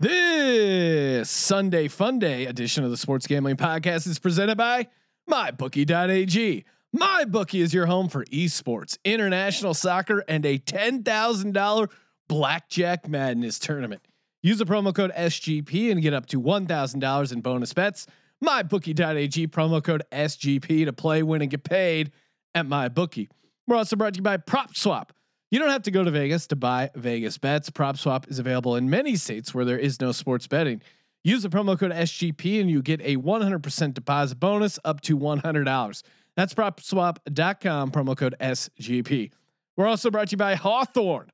This Sunday Fun Day edition of the Sports Gambling Podcast is presented by MyBookie.ag. MyBookie is your home for esports, international soccer, and a $10,000 Blackjack Madness tournament. Use the promo code SGP and get up to $1,000 in bonus bets. MyBookie.ag promo code SGP to play, win, and get paid at MyBookie. We're also brought to you by PropSwap. You don't have to go to Vegas to buy Vegas bets. PropSwap is available in many states where there is no sports betting. Use the promo code SGP and you get a 100% deposit bonus up to $100. That's propswap.com, promo code SGP. We're also brought to you by Hawthorne.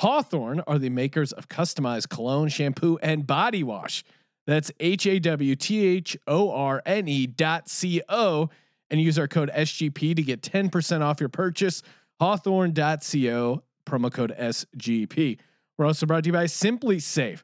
Hawthorne are the makers of customized cologne, shampoo, and body wash. That's H A W T H O R N E dot C O and use our code SGP to get 10% off your purchase. Hawthorne.co, promo code SGP. We're also brought to you by SimpliSafe.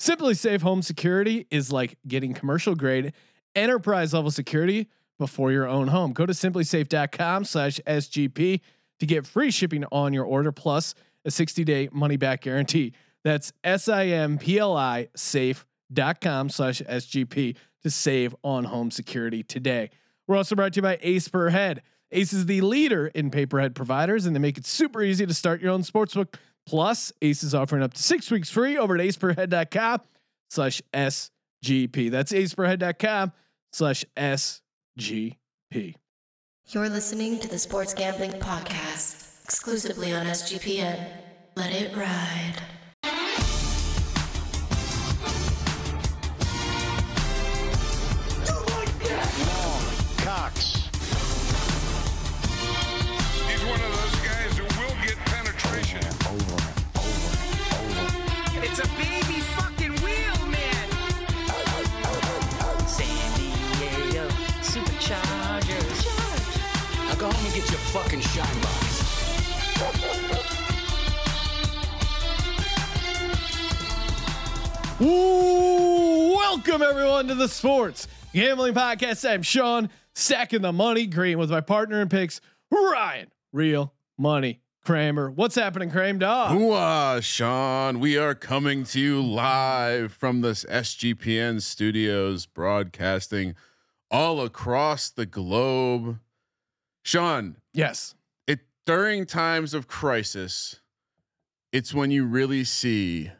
Simply Safe Home Security is like getting commercial grade enterprise level security before your own home. Go to simplisafe.com slash SGP to get free shipping on your order plus a 60 day money back guarantee. That's S-I-M-P-L-I safe.com slash SGP to save on home security today. We're also brought to you by Ace Per Head. Ace is the leader in paperhead providers, and they make it super easy to start your own sportsbook. Plus, Ace is offering up to six weeks free over at aceperhead.com slash SGP. That's aceperhead.com slash SGP. You're listening to the Sports Gambling Podcast, exclusively on SGPN. Let it ride. Go home and get your fucking shine box. Ooh, welcome everyone to the Sports Gambling Podcast. I'm Sean, stacking the money green with my partner in picks, Ryan, real money Kramer. What's happening, Kramer? Dog. Hooah, Sean. We are coming to you live from this SGPN studios, broadcasting all across the globe. Sean, Yes. it during times of crisis, it's when you really see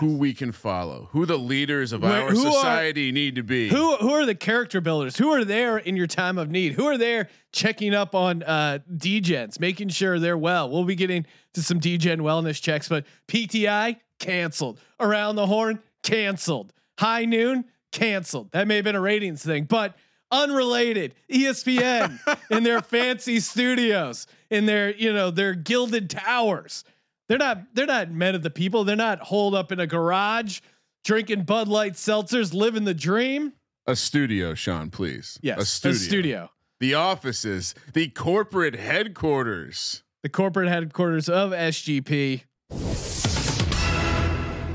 who we can follow, who the leaders of Wait, our who are- society need to be. Who who are the character builders? Who are there in your time of need? Who are there checking up on uh DGens, making sure they're well? We'll be getting to some DGen wellness checks, but PTI canceled. Around the horn canceled. High noon canceled. That may have been a ratings thing, but unrelated. ESPN in their fancy studios, in their you know their gilded towers. They're not they're not men of the people. They're not holed up in a garage drinking Bud Light seltzers, living the dream. a studio, Sean, please. Yes, a studio. studio. The offices, the corporate headquarters. The corporate headquarters of SGP.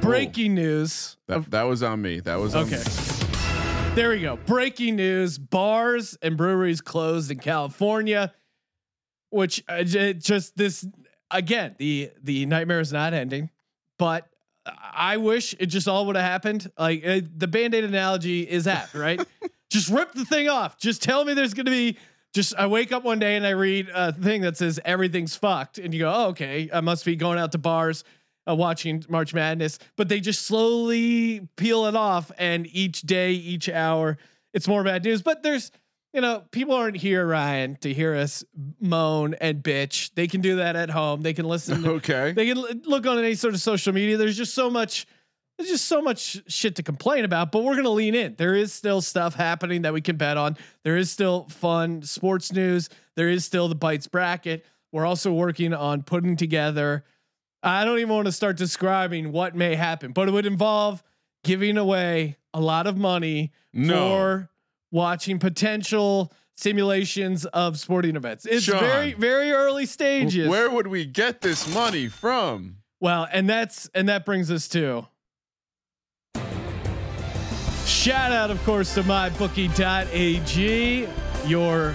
Breaking news. That, that was on me. That was on Okay. There we go. Breaking news: bars and breweries closed in California, which uh, just this again. The the nightmare is not ending, but I wish it just all would have happened. Like uh, the band-aid analogy is apt, right? just rip the thing off. Just tell me there's going to be. Just I wake up one day and I read a thing that says everything's fucked, and you go, oh, okay, I must be going out to bars, uh, watching March Madness. But they just slowly peel it off, and each day, each hour, it's more bad news. But there's, you know, people aren't here, Ryan, to hear us moan and bitch. They can do that at home. They can listen. To, Okay. they can l- look on any sort of social media. There's just so much. There's just so much shit to complain about, but we're gonna lean in. There is still stuff happening that we can bet on. There is still fun sports news. There is still the bites bracket. We're also working on putting together. I don't even want to start describing what may happen, but it would involve giving away a lot of money No. for watching potential simulations of sporting events. It's Sean. very, very early stages. Where would we get this money from? Well, and that's and that brings us to shout out, of course, to mybookie.ag, your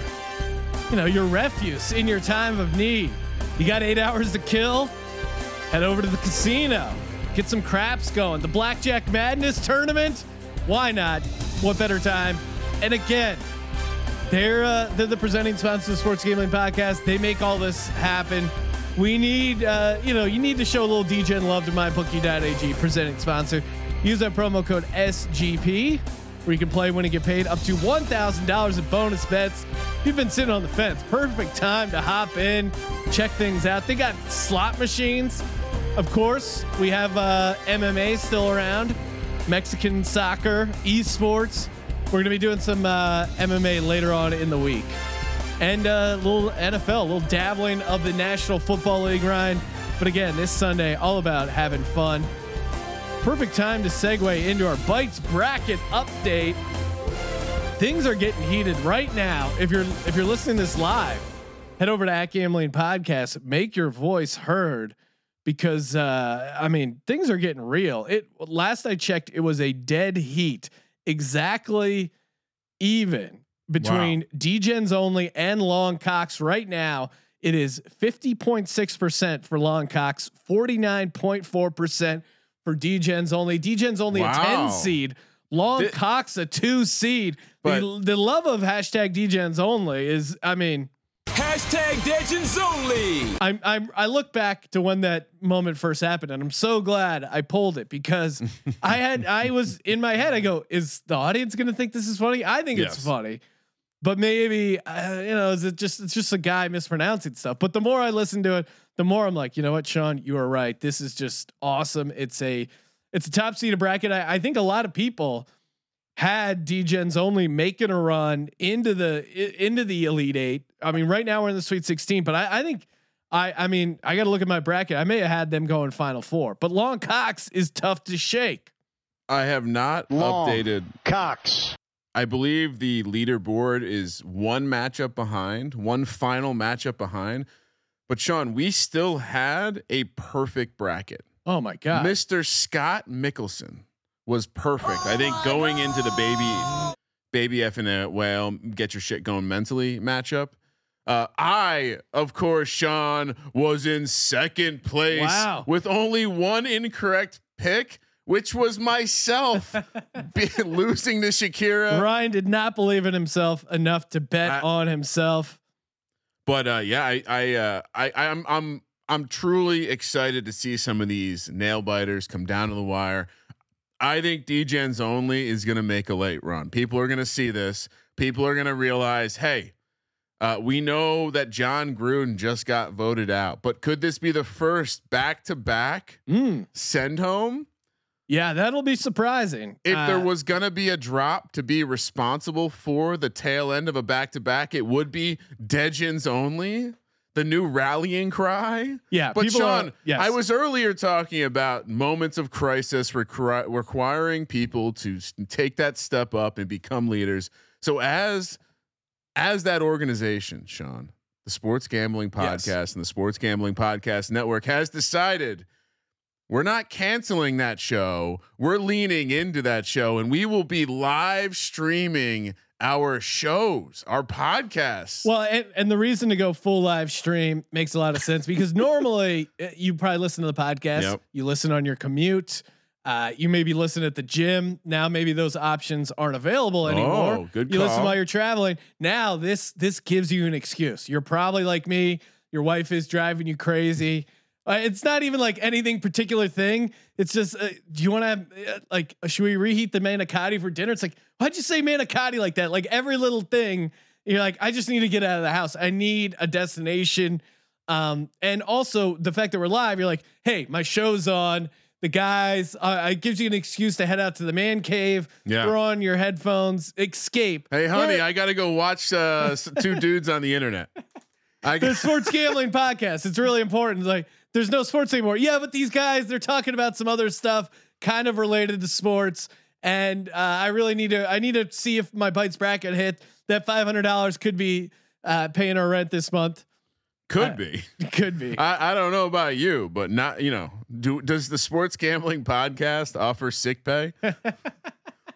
you know your refuse in your time of need. You got eight hours to kill. Head over to the casino. Get some craps going. The Blackjack Madness tournament. Why not? What better time? And again, they're uh, they're the presenting sponsor of the Sports Gambling Podcast. They make all this happen. We need, uh, you know, you need to show a little DJ and love to mybookie.ag, presenting sponsor. Use that promo code SGP, where you can play, win, and get paid up to one thousand dollars in bonus bets. If You've been sitting on the fence. Perfect time to hop in, check things out. They got slot machines. Of course, we have uh, MMA still around, Mexican soccer, esports. We're to be doing some uh, MMA later on in the week. And a little NFL, a little dabbling of the National Football League, Ryan. But again, this Sunday, all about having fun. Perfect time to segue into our Bites bracket update. Things are getting heated right now. If you're if you're listening this live, head over to At Gambling Podcast, make your voice heard because uh, I mean things are getting real. It last I checked, it was a dead heat, exactly even between Dgens only and Long Cox. Right now, it is fifty point six percent for Long Cox, forty nine point four percent for Dgens only. Dgens only a ten seed. Long Thi- Cox a two seed. But- the, the love of hashtag Dgens only is, I mean, Hashtag Legends Only. I'm, I'm I look back to when that moment first happened, and I'm so glad I pulled it because I had I was in my head. I go, is the audience going to think this is funny? I think it's funny, but maybe uh, you know, is it just it's just a guy mispronouncing stuff? But the more I listen to it, the more I'm like, you know what, Sean, you are right. This is just awesome. It's a it's a top seed bracket. I, I think a lot of people had Dgens only making a run into the into the elite eight. I mean, right now we're in the Sweet 16, but I, I think I I mean I got to look at my bracket. I may have had them going Final Four, but Long Cox is tough to shake. I have not Long. updated. Cox. I believe the leaderboard is one matchup behind, one final matchup behind. But Sean, we still had a perfect bracket. Oh my god, Mr. Scott Mickelson was perfect. I think going into the baby, baby F and a whale, get your shit going mentally matchup. Uh, I, of course, Sean was in second place Wow. with only one incorrect pick, which was myself be- losing to Shakira. Ryan did not believe in himself enough to bet I- on himself. But uh, yeah, I I, uh, I I'm I'm I'm truly excited to see some of these nail biters come down to the wire. I think DGens only is going to make a late run. People are going to see this. People are going to realize, hey, uh, we know that Jon Gruden just got voted out, but could this be the first back to back send home? yeah, that'll be surprising. If there Uh, was going to be a drop to be responsible for the tail end of a back to back, it would be Degens only. The new rallying cry. yeah, But people are- Sean, yes. I was earlier talking about moments of crisis requi- requiring people to take that step up and become leaders. So as as that organization, Sean, the Sports Gambling Yes. Podcast and the Sports Gambling Podcast Network has decided we're not canceling that show. We're leaning into that show and we will be live streaming our shows, our podcasts. Well, and, and the reason to go full live stream makes a lot of sense because normally uh, you probably listen to the podcast, Yep. you listen on your commute, uh, you maybe listen at the gym. Now maybe those options aren't available anymore. Oh, good You listen while you're traveling. Now this this gives you an excuse. You're probably like me. Your wife is driving you crazy. Uh, it's not even like anything particular thing. It's just, uh, do you want to have uh, like, should we reheat the manicotti for dinner? It's like, why'd you say manicotti like that? Like every little thing, you're like, I just need to get out of the house. I need a destination. Um, and also the fact that we're live, you're like, hey, my show's on. The guys, uh, it gives you an excuse to head out to the man cave, Yeah. throw on your headphones, escape. Hey, honey, We're- I got to go watch uh, two dudes on the internet. I the sports gambling podcast. It's really important. It's like there's no sports anymore. Yeah, but these guys they're talking about some other stuff kind of related to sports. And uh, I really need to I need to see if my bites bracket hit. That five hundred dollars could be uh, paying our rent this month. could be. Could be. I, I don't know about you, but not you know. Do does the sports gambling podcast offer sick pay?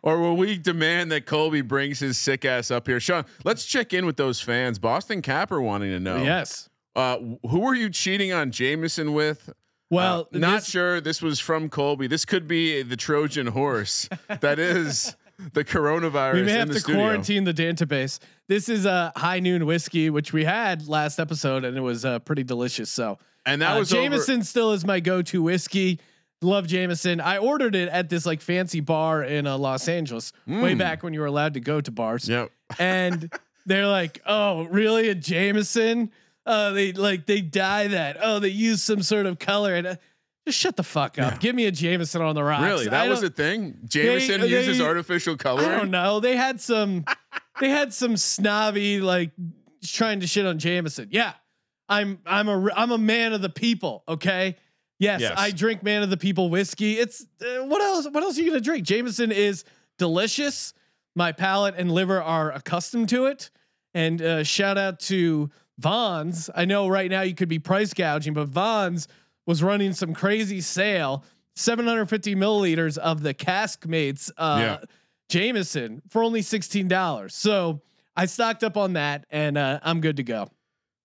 Or will we demand that Colby brings his sick ass up here? Sean, let's check in with those fans. Boston Capper wanting to know. Yes. Uh, who are you cheating on Jameson with? Well, Uh, not this- sure this was from Colby. This could be the Trojan horse that is the coronavirus. we may have to studio. quarantine the database. This is a high noon whiskey, which we had last episode, and it was uh, pretty delicious. So and that uh, was over- Jameson still is my go-to whiskey. Love Jameson. I ordered it at this like fancy bar in uh, Los Angeles way Mm. back when you were allowed to go to bars. Yep. and they're like, "Oh, really? A Jameson? Uh, they like they dye that. Oh, they use some sort of color and." Uh, just shut the fuck up. Give me a Jameson on the rocks. Really, that was a thing. Jameson they- uses artificial color. I don't know. They had some. they had some snobby like trying to shit on Jameson. Yeah, I'm I'm a I'm a man of the people. Okay. Yes, Yes. I drink man of the people whiskey. It's uh, what else? What else are you gonna drink? Jameson is delicious. My palate and liver are accustomed to it. And uh, shout out to Vons. I know right now you could be price gouging, but Vons was running some crazy sale, 750 milliliters of the Caskmates uh, Yeah. Jameson for only $16. So I stocked up on that and uh, I'm good to go.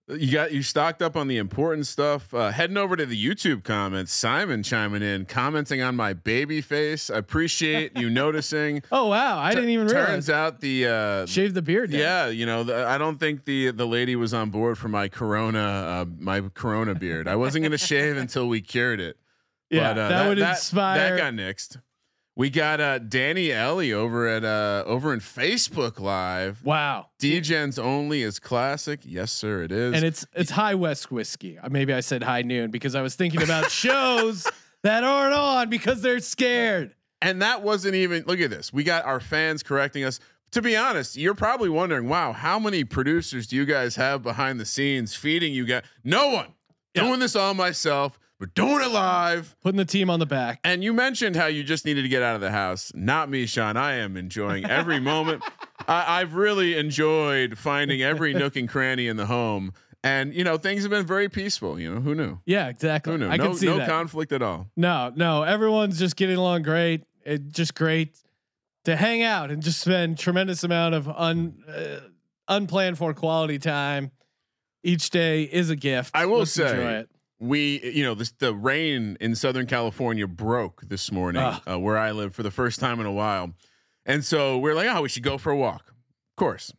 You got you stocked up on the important stuff. Uh, heading over to the YouTube comments, Simon chiming in, commenting on my baby face. I appreciate you noticing. Oh, wow. I didn't even realize. Turns out the uh, Shave the beard. down. yeah, you know, the, I don't think the the lady was on board for my Corona uh, my Corona beard. I wasn't gonna shave until we cured it. Yeah. But, uh, that, would that, inspire. That got nixed. We got uh, Danny Ellie over at uh, over in Facebook Live. wow. DGens only is classic. Yes, sir, it is. and it's it's high west whiskey. Uh, Maybe I said high noon because I was thinking about shows that aren't on because they're scared. And that wasn't even look at this. We got our fans correcting us. To be honest, you're probably wondering, wow, how many producers do you guys have behind the scenes feeding you guys? No one. Yeah. Doing this all myself. We're doing it live. Putting the team on the back. And you mentioned how you just needed to get out of the house. Not me, Sean. I am enjoying every moment. I, I've really enjoyed finding every nook and cranny in the home. And you know, things have been very peaceful. You know, who knew? Yeah, exactly. Who knew? I no can see no that. conflict at all. no, no, everyone's just getting along great. It just great to hang out and just spend tremendous amount of un uh, unplanned for quality time. Each day is a gift. I will Let's enjoy say, it. We you know this the rain in southern california broke this morning Ugh. uh, where i live for the first time in a while. And so we're like oh we should go for a walk. Of course.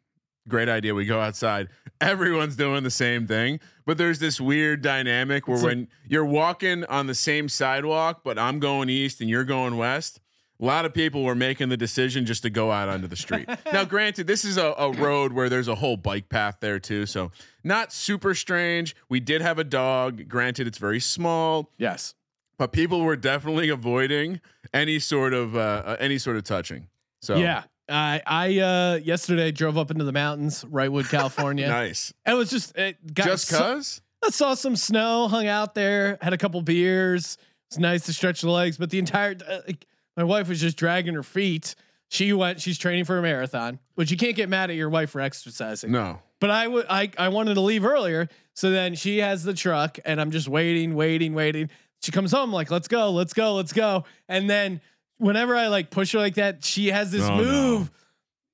Great idea. We go outside. Everyone's doing the same thing. But there's this weird dynamic where It's a- when you're walking on the same sidewalk but i'm going east and you're going west a lot of people were making the decision just to go out onto the street. now, granted, this is a, a road where there's a whole bike path there too, so not super strange. We did have a dog. Granted, it's very small, Yes. but people were definitely avoiding any sort of uh, uh, any sort of touching. So Yeah. I I uh yesterday drove up into the mountains, Wrightwood, California. nice. It was just it got Just so- cause. I saw some snow, hung out there, had a couple beers. It's nice to stretch the legs, but the entire uh, like, my wife was just dragging her feet. She went. She's training for a marathon, but you can't get mad at your wife for exercising. No. But I would. I I wanted to leave earlier, so then she has the truck, and I'm just waiting, waiting, waiting. She comes home like, "Let's go, let's go, let's go," and then whenever I like push her like that, she has this Oh, move.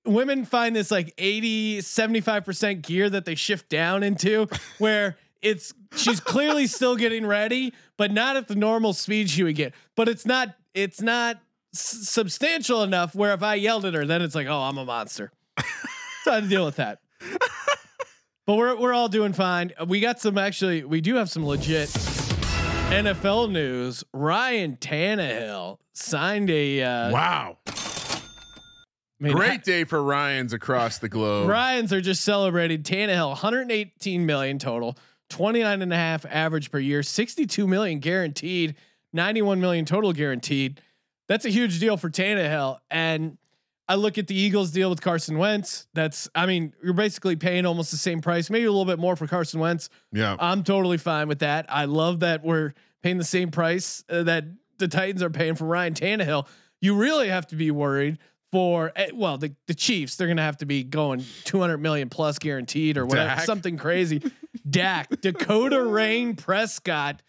Women find this like 80, 75% gear that they shift down into where it's she's clearly still getting ready, but not at the normal speed she would get. But it's not it's not s- substantial enough where if I yelled at her, then it's like, oh, I'm a monster. so I had to deal with that. But we're we're all doing fine. We got some actually. We do have some legit NFL news. Ryan Tannehill signed a uh, Wow. I mean, Great day for Ryan's across the globe. Ryans are just celebrating Tannehill 118 million total, 29 and a half average per year, 62 million guaranteed, 91 million total guaranteed. That's a huge deal for Tannehill. And I look at the Eagles deal with Carson Wentz. That's, I mean, you're basically paying almost the same price, maybe a little bit more for Carson Wentz. Yeah. I'm totally fine with that. I love that we're paying the same price uh, that the Titans are paying for Ryan Tannehill. You really have to be worried for eh, well the the Chiefs. They're going to have to be going 200 million plus guaranteed or whatever, Dak. something crazy. Dak, Dakota Rain Prescott.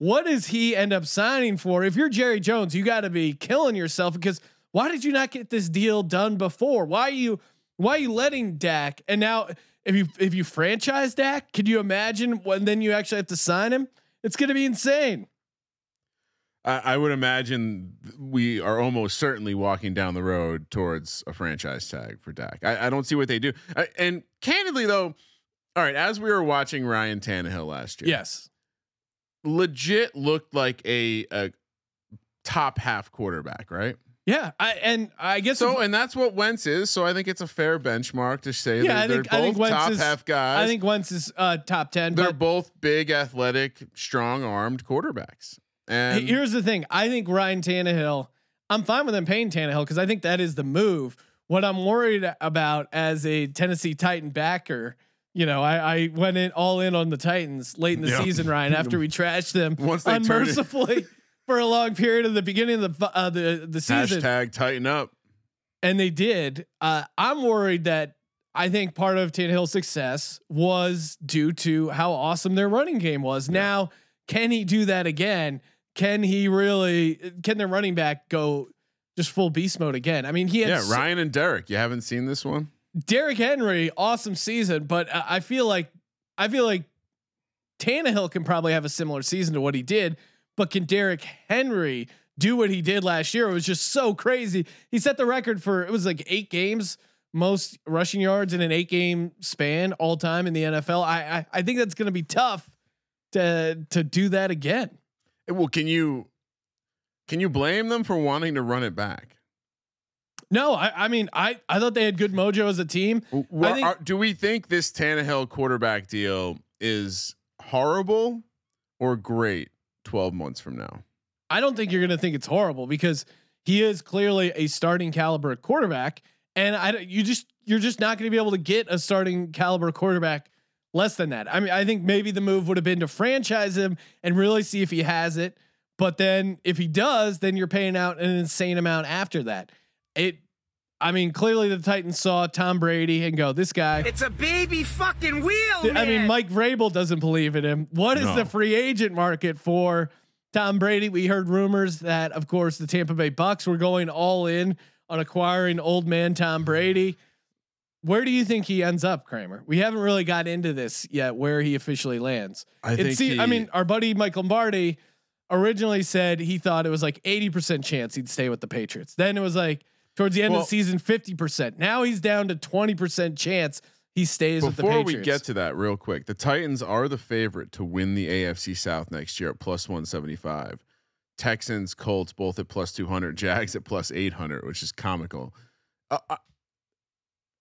What does he end up signing for? If you're Jerry Jones, you got to be killing yourself because why did you not get this deal done before? Why are you why are you letting Dak? And now if you if you franchise Dak, could you imagine when then you actually have to sign him? It's going to be insane. I, I would imagine we are almost certainly walking down the road towards a franchise tag for Dak. I, I don't see what they do. I, and candidly, though, all right, as we were watching Ryan Tannehill last year, Yes. Legit looked like a, a top half quarterback, right? Yeah. I and I guess So, if- and that's what Wentz is. So, I think it's a fair benchmark to say Yeah, I they're I both think Wentz top is- half guys. I think Wentz is uh, top ten. they're both big, athletic, strong armed quarterbacks. And here's the thing: I think Ryan Tannehill. I'm fine with him paying Tannehill because I think that is the move. What I'm worried about as a Tennessee Titan backer, you know, I, I went in all in on the Titans late in the Yeah. season, Ryan, after we trashed them Once they unmercifully for a long period of the beginning of the uh, the the season. hashtag tighten up. and they did. Uh, I'm worried that I think part of Tannehill's success was due to how awesome their running game was. Now, can he do that again? Can he really? Can their running back go just full beast mode again? I mean, he had Yeah, Ryan and Derek. You haven't seen this one? Derrick Henry, awesome season, but I feel like I feel like Tannehill can probably have a similar season to what he did, but can Derrick Henry do what he did last year? It was just so crazy. He set the record for it was like eight games, most rushing yards in an eight game span all time in the NFL. I I, I think that's going to be tough to to do that again. Well, can you can you blame them for wanting to run it back? No, I I mean I I thought they had good mojo as a team. Wha- think- are- do we think this Tannehill quarterback deal is horrible or great 12 months from now? I don't think you're going to think it's horrible because he is clearly a starting caliber quarterback, and I you just you're just not going to be able to get a starting caliber quarterback less than that. I mean, I think maybe the move would have been to franchise him and really see if he has it. But then if he does, then you're paying out an insane amount after that. It, I mean, clearly the Titans saw Tom Brady and go, this guy. It's a baby fucking wheel, man. I mean, Mike Vrabel doesn't believe in him. What is No. the free agent market for Tom Brady? We heard rumors that, of course, the Tampa Bay Bucks were going all in on acquiring old man Tom Brady. Where do you think he ends up, Kramer? We haven't really got into this yet. Where he officially lands? I It se- I mean, our buddy Mike Lombardi originally said he thought it was like eighty percent chance he'd stay with the Patriots. Then it was like towards the end Well- of the season, fifty percent. Now he's down to twenty percent chance he stays with the before Patriots. we get to that real quick, the Titans are the favorite to win the AFC South next year at plus 175. Texans, Colts both at plus 200, Jags at plus 800, which is comical. Uh, I,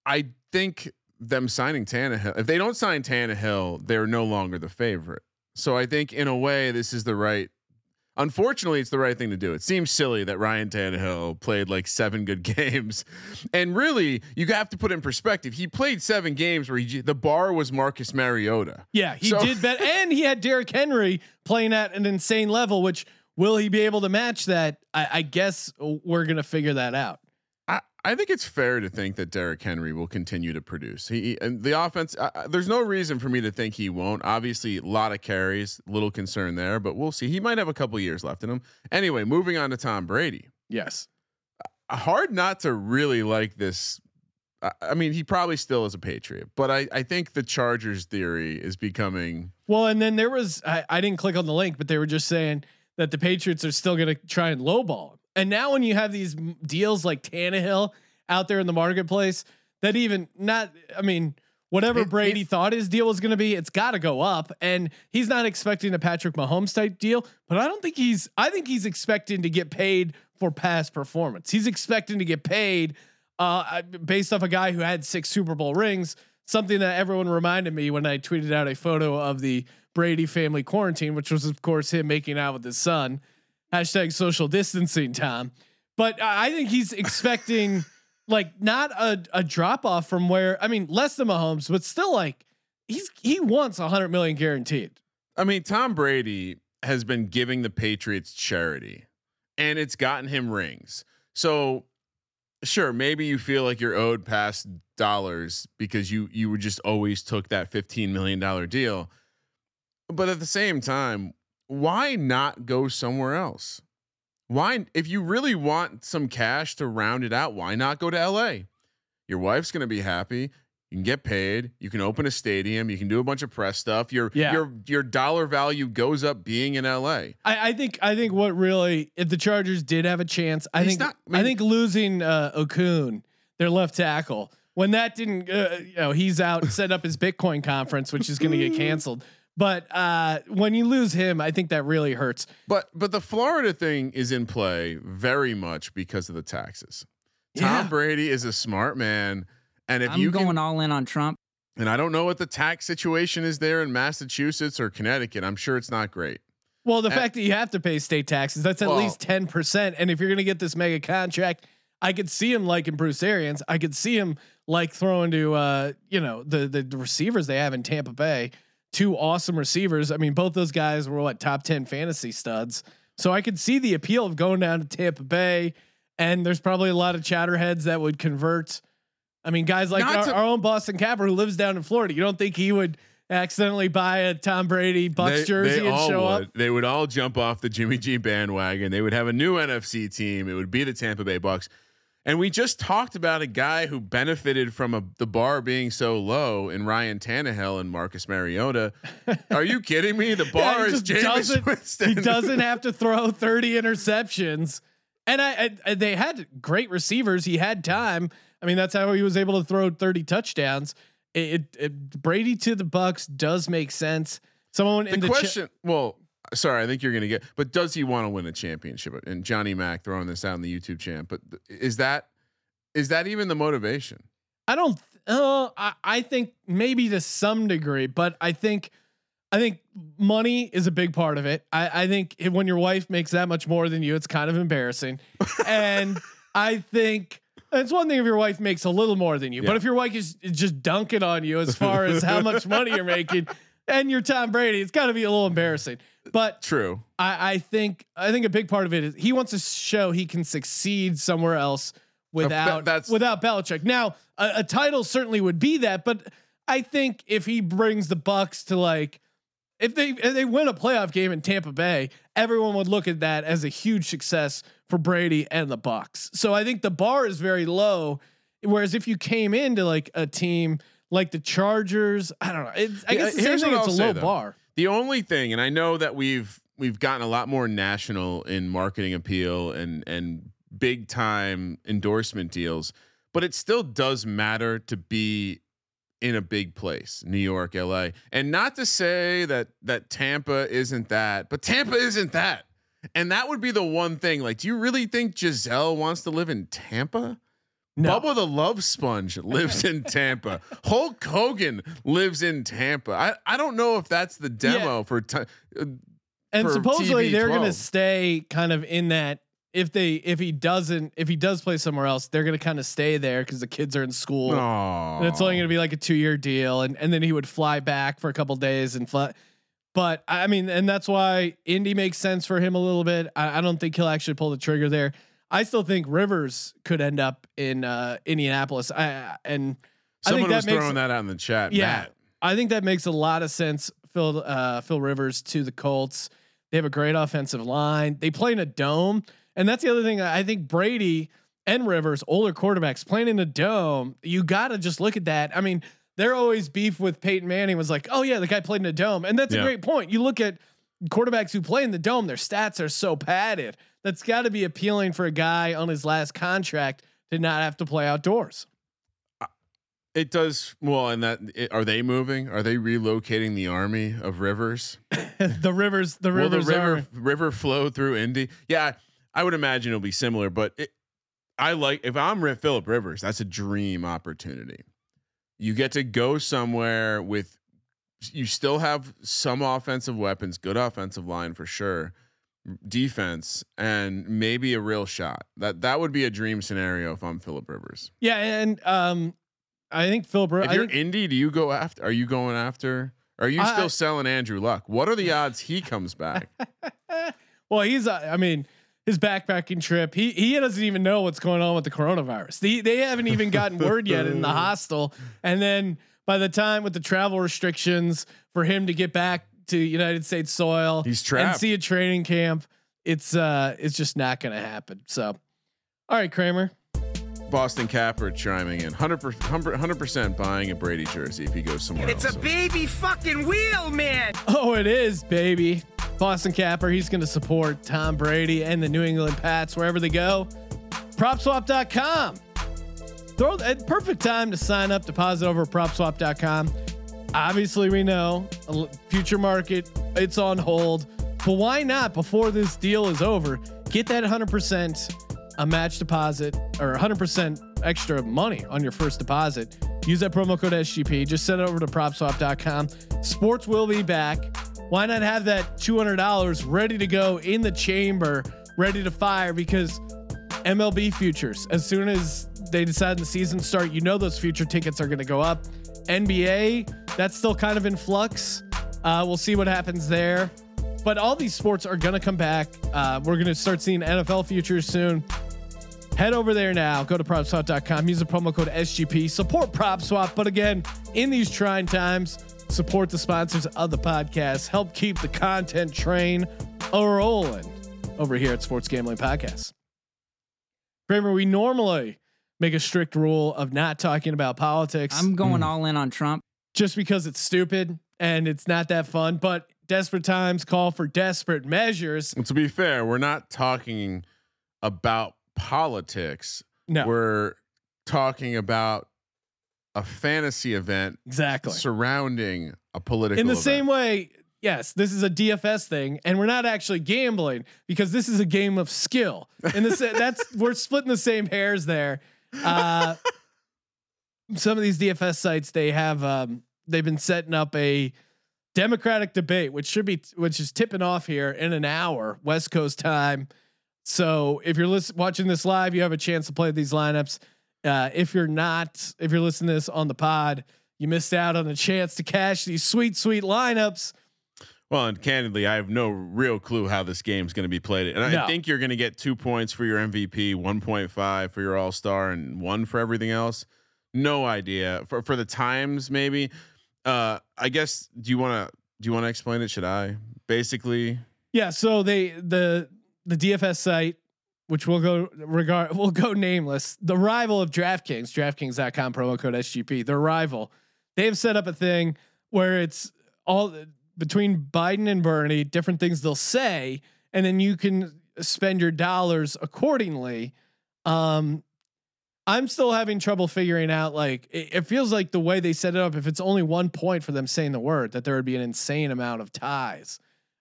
I think them signing Tannehill, if they don't sign Tannehill, they're no longer the favorite. So I think in a way, this is the right. Unfortunately, it's the right thing to do. It seems silly that Ryan Tannehill played like seven good games, and really, you have to put it in perspective. He played seven games where he, the bar was Marcus Mariota. Yeah, he So- did bet, and he had Derrick Henry playing at an insane level. Which will he be able to match that? I, I guess we're gonna figure that out. I, I think it's fair to think that Derrick Henry will continue to produce. He and the offense. Uh, uh, there's no reason for me to think he won't. Obviously, a lot of carries, little concern there, but we'll see. He might have a couple years left in him. Anyway, moving on to Tom Brady. Yes. Hard not to really like this. I- I mean, he probably still is a Patriot, but I, I think the Chargers theory is becoming. Well, and then there was I, I didn't click on the link, but they were just saying that the Patriots are still gonna try and lowball him. And now when you have these deals like Tannehill out there in the marketplace, that even not, I mean. Whatever It- Brady it- thought his deal was going to be, it's got to go up. And he's not expecting a Patrick Mahomes type deal, but I don't think he's. I think he's expecting to get paid for past performance. He's expecting to get paid uh, based off a guy who had six Super Bowl rings. Something that everyone reminded me when I tweeted out a photo of the Brady family quarantine, which was of course him making out with his son. Hashtag social distancing time. But I think he's expecting like not a, a drop off from where I mean less than Mahomes, but still like he's he wants a hundred million guaranteed. I mean, Tom Brady has been giving the Patriots charity, and it's gotten him rings. So, sure, maybe you feel like you're owed past dollars because you you were just always took that fifteen million dollar deal. But at the same time, why not go somewhere else? Why, if you really want some cash to round it out, why not go to LA? Your wife's going to be happy. You can get paid. You can open a stadium. You can do a bunch of press stuff. Your Yeah. your your dollar value goes up being in LA. I, I think I think what really if the Chargers did have a chance, I He's think not- I I, think losing uh, Okung, their left tackle, when that didn't, uh, you know, he's out set up his Bitcoin conference, which is going to get canceled. But uh, when you lose him, I think that really hurts. But but the Florida thing is in play very much because of the taxes. Tom Yeah. Brady is a smart man, and if I'm you going can, all in on Trump. and I don't know what the tax situation is there in Massachusetts or Connecticut. I'm sure it's not great. Well, the Uh, fact that you have to pay state taxes, that's at Well- least 10%. And if you're going to get this mega contract, I could see him liking Bruce Arians. I could see him like throwing to, uh, you know, the, the, the receivers they have in Tampa Bay, two awesome receivers. I mean, both those guys were what top 10 fantasy studs. So I could see the appeal of going down to Tampa Bay. And there's probably a lot of chatterheads that would convert. I mean, guys like our, to- our own Boston Capper who lives down in Florida. You don't think he would accidentally buy a Tom Brady Bucks They- jersey they and show would. up? They would all jump off the Jimmy G bandwagon. They would have a new NFC team. It would be the Tampa Bay Bucks. And we just talked about a guy who benefited from a, the bar being so low in Ryan Tannehill and Marcus Mariota. Are you kidding me? The bar he is doesn't- Winston. He doesn't have to throw 30 interceptions. And I, I- they had great receivers. He had time. I mean, that's how he was able to throw 30 touchdowns. It, it, it- Brady to the Bucks does make sense. Someone the in the cha- question. well, sorry, I think you're going to get. But does he want to win a championship? And Johnny Mack throwing this out in the YouTube channel. But is that is that even the motivation? I don't. Uh, I, I think maybe to some degree, but I think, I think money is a big part of it. I, I think if- when your wife makes that much more than you, it's kind of embarrassing. and I think it's one thing if your wife makes a little more than you, but if your wife is just dunking on you as far as how much money you're making, and you're Tom Brady, it's got to be a little embarrassing. But True. I, I think I think a big part of it is he wants to show he can succeed somewhere else without that's- without Belichick. Now, a, a title certainly would be that, but I think if he brings the Bucks to like if they if they win a playoff game in Tampa Bay, everyone would look at that as a huge success for Brady and the Bucks. So I think the bar is very low. Whereas if you came into like a team like the Chargers, I don't know. It's, I guess the same here's thing. It's a I'll low though. bar. The only thing, and I know that we've we've gotten a lot more national in marketing appeal and and big time endorsement deals, but it still does matter to be in a big place, New York, LA. And not to say that that Tampa isn't that, but Tampa isn't that. And that would be the one thing. Like, do you really think Gisele wants to live in Tampa? No. Bubba the Love Sponge lives in Tampa. Hulk Hogan lives in Tampa. I, I don't know if that's the demo for ti- uh, and for supposedly they're going to stay kind of in that if they if he doesn't if he does play somewhere else they're going to kind of stay there because the kids are in school. And it's only going to be like a two year deal and and then he would fly back for a couple days and fly. But i mean and that's why indy makes sense for him a little bit. I, I don't think he'll actually pull the trigger there i still think rivers could end up in uh indianapolis i and I think Someone that was makes- throwing that out in the chat. yeah, Matt. I think that makes a lot of sense. Phil uh, Phil Rivers to the Colts. They have a great offensive line. They play in a dome, and that's the other thing. I think Brady and Rivers, older quarterbacks, playing in a dome. You got to just look at that. I mean, they're always beef with Peyton Manning. Was like, oh yeah, the guy played in a dome, and that's Yeah. a great point. You look at quarterbacks who play in the dome; their stats are so padded. That's got to be appealing for a guy on his last contract to not have to play outdoors. It does well, and that it, are they moving? Are they relocating the army of rivers? the rivers, the Will the river are. river flow through Indy? Yeah, I would imagine it'll be similar, but it, I like if I'm Philip Rivers, that's a dream opportunity. You get to go somewhere with you still have some offensive weapons, good offensive line for sure, defense, and maybe a real shot. That that would be a dream scenario if I'm Philip Rivers. Yeah, and um, I think Philip. If I you're think, Indy, do you go after? Are you going after? Are you I- still selling Andrew Luck? What are the odds he comes back? well, he's. Uh, I mean, his backpacking trip. He he doesn't even know what's going on with the coronavirus. They they haven't even gotten word yet in the hostel. And then by the time with the travel restrictions for him to get back to United States soil, He's and trapped. see a training camp, it's uh it's just not going to happen. So, all right, Kramer. Boston Capper chiming in. 100 percent buying a Brady jersey if he goes somewhere It's else. a baby fucking wheel, man. Oh, it is, baby. Boston Capper, he's going to support Tom Brady and the New England Pats wherever they go. PropSwap.com. Throw a perfect time to sign up, deposit over at PropSwap.com. Obviously, we know future market, it's on hold, but why not before this deal is over? Get that 100% a match deposit or 100% extra money on your first deposit. Use that promo code SGP. Just send it over to PropSwap.com. Sports will be back. Why not have that $200 ready to go in the chamber, ready to fire? Because MLB futures, as soon as they decide the season start, you know those future tickets are going to go up. NBA, that's still kind of in flux. Uh, we'll see what happens there. But all these sports are going to come back. Uh, we're going to start seeing NFL futures soon. Head over there now. Go to propswap.com. Use the promo code SGP. Support PropSwap. But again, in these trying times, support the sponsors of the podcast. Help keep the content train rolling over here at Sports Gambling Podcast. Kramer, we normally make a strict rule of not talking about politics I'm going hmm. all in on Trump. just because it's stupid and it's not that fun. But desperate times call for desperate measures. And to be fair, we're not talking about politics. No, We're talking about a fantasy event exactly. surrounding a political In the event. same way, yes, this is a DFS thing, and we're not actually gambling because this is a game of skill. And the sa- that's we're splitting the same hairs there. Uh, some of these DFS sites they have um, they've been setting up a democratic debate, which should be which is tipping off here in an hour West Coast time. So if you're listen, watching this live, you have a chance to play these lineups. Uh, if you're not, if you're listening to this on the pod, you missed out on a chance to cash these sweet, sweet lineups. Well, and candidly, I have no real clue how this game's going to be played. And No. I think you're going to get two points for your MVP, 1.5 for your All Star, and one for everything else. No idea for for the times maybe. Uh, I guess. Do you want to do you want to explain it? Should I? Basically, Yeah. So they the the DFS site, which will go regard will go nameless, the rival of DraftKings, DraftKings.com promo code SGP, their rival, they've set up a thing where it's all between Biden and Bernie, different things they'll say, and then you can spend your dollars accordingly. Um, I'm still having trouble figuring out like it, it feels like the way they set it up. If it's only one point for them saying the word, that there would be an insane amount of ties.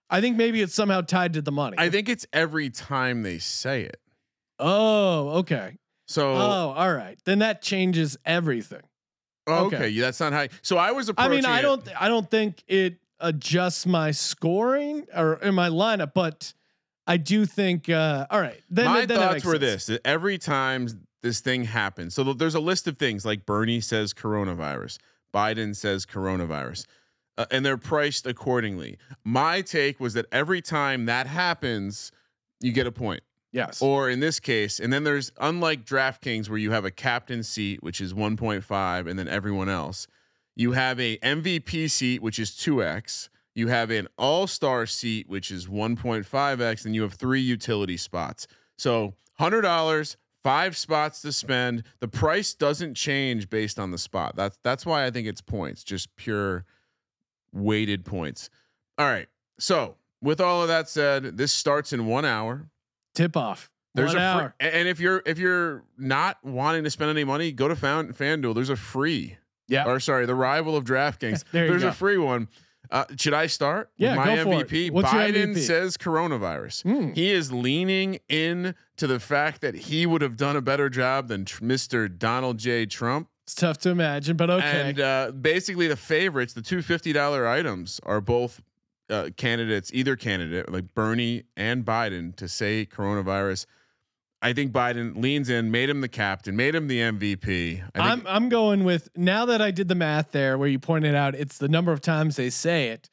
I think maybe it's somehow tied to the money. I think it's every time they say it. oh, okay. So Oh, all right. Then that changes everything. okay, okay. yeah, that's not how. So I was I mean, I don't I don't think it adjusts my scoring or in my lineup, but I do think uh all right. Then my then thoughts were sense. this: every time this thing happens, so there's a list of things like Bernie says coronavirus, Biden says coronavirus, uh, and they're priced accordingly. My take was that every time that happens, you get a point. Yes. Or in this case, and then there's unlike DraftKings where you have a captain seat, which is 1.5, and then everyone else, you have a MVP seat, which is 2x. You have an all star seat, which is 1.5x, and you have three utility spots. So $100, five spots to spend. The price doesn't change based on the spot. That's that's why I think it's points, just pure weighted points. All right. So with all of that said, this starts in one hour. Tip off. There's One a free, hour. a- and if you're if you're not wanting to spend any money, go to Fan, FanDuel. There's a free, Yeah. or sorry, the rival of DraftKings. There you There's go. a free one. Uh, should I start? Yeah, my go for it. MVP. Biden MVP? says coronavirus. Hmm. He is leaning in to the fact that he would have done a better job than tr- Mr. Donald J. Trump. It's tough to imagine, but okay. And uh, basically, the favorites, the two fifty dollar items, are both uh, candidates, either candidate like Bernie and Biden, to say coronavirus. I think Biden leans in, made him the captain, made him the MVP. I I'm I'm going with now that I did the math there where you pointed out it's the number of times they say it.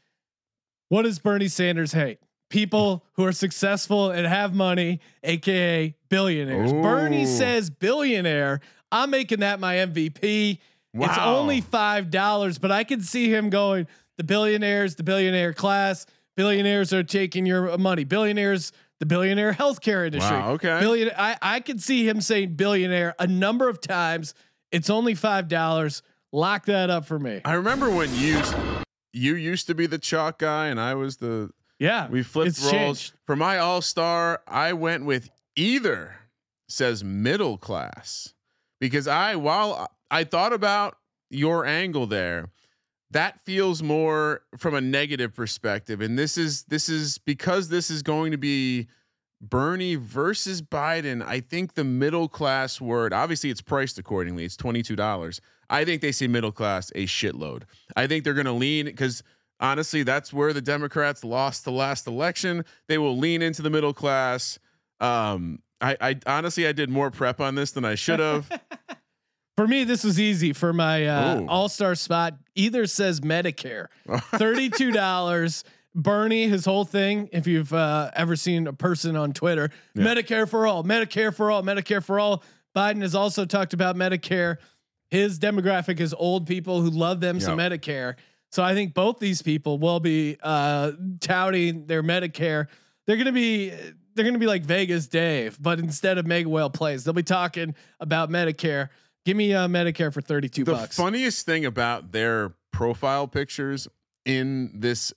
What does Bernie Sanders hate? People who are successful and have money, aka billionaires. Bernie says billionaire. I'm making that my MVP. It's only five dollars, but I can see him going. The billionaires, the billionaire class, billionaires are taking your money. Billionaires, the billionaire healthcare industry. Wow, okay. Billion. I I could see him saying billionaire a number of times. It's only five dollars. Lock that up for me. I remember when you you used to be the chalk guy and I was the Yeah, we flipped roles. changed. For my all star, I went with either says middle class because I while I thought about your angle there, that feels more from a negative perspective, and this is this is because this is going to be Bernie versus Biden. I think the middle class word, obviously, it's priced accordingly. It's twenty two dollars. I think they see middle class a shitload. I think they're going to lean because honestly, that's where the Democrats lost the last election. They will lean into the middle class. Um, I, I honestly, I did more prep on this than I should have. For me, this was easy for my uh, all star spot. Either says Medicare, thirty two dollars. Bernie, his whole thing. If you've uh, ever seen a person on Twitter, Medicare for all, Medicare for all, Medicare for all. Biden has also talked about Medicare. His demographic is old people who love them some Medicare. So I think both these people will be uh, touting their Medicare. They're gonna be they're gonna be like Vegas Dave, but instead of Mega Whale plays, they'll be talking about Medicare. Give me uh, Medicare for thirty two the bucks. funniest thing about their profile pictures in this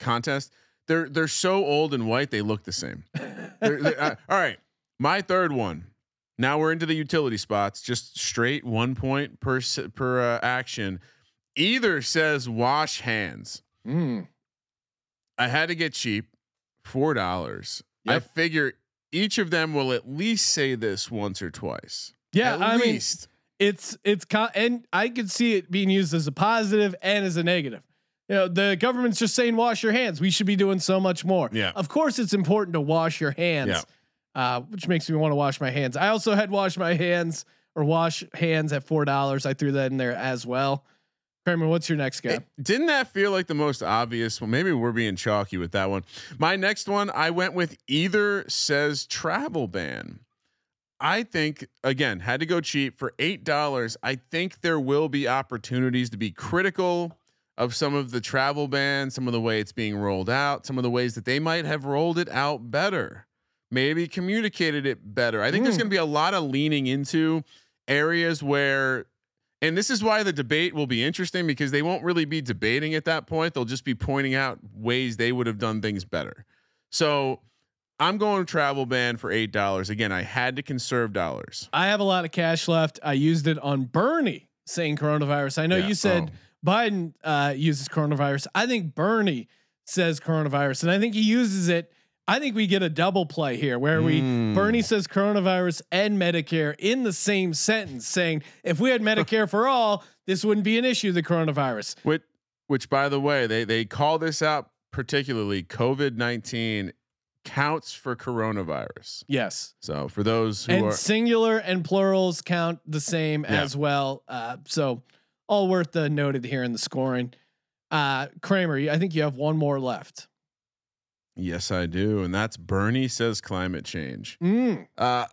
contest, they're they're so old and white they look the same. They're- they're- uh, all right, my third one. Now we're into the utility spots, just straight one point per per uh, action. Either says wash hands. Mm. I had to get cheap, four dollars. I figure each of them will at least say this once or twice. Yeah, at I mean, least. It's it's con- and I could see it being used as a positive and as a negative. You know, the government's just saying wash your hands. We should be doing so much more. Yeah. Of course, it's important to wash your hands. Uh, which makes me want to wash my hands. I also had wash my hands or wash hands at four dollars. I threw that in there as well. Kramer, what's your next guy? It- didn't that feel like the most obvious one? Maybe we're being chalky with that one. My next one, I went with either says travel ban. I think again had to go cheap for eight dollars. I think there will be opportunities to be critical of some of the travel ban, some of the way it's being rolled out, some of the ways that they might have rolled it out better, maybe communicated it better. I think there's Mm. going to be a lot of leaning into areas where and this is why the debate will be interesting because they won't really be debating at that point. They'll just be pointing out ways they would have done things better. So I'm going travel ban for eight dollars. Again, I had to conserve dollars. I have a lot of cash left. I used it on Bernie saying coronavirus. I know Yeah, you said oh. Biden uh, uses coronavirus. I think Bernie says coronavirus, and I think he uses it. I think we get a double play here where we Mm. Bernie says coronavirus and Medicare in the same sentence, saying if we had Medicare for all, this wouldn't be an issue. The coronavirus. Which, which by the way, they they call this out particularly. COVID nineteen counts for coronavirus. Yes, So for those who and are singular and plurals count the same Yeah. as well. Uh, so all worth the noted here in the scoring. Uh, Kramer, I think you have one more left. yes, I do, and that's Bernie says climate change. Mm. Uh,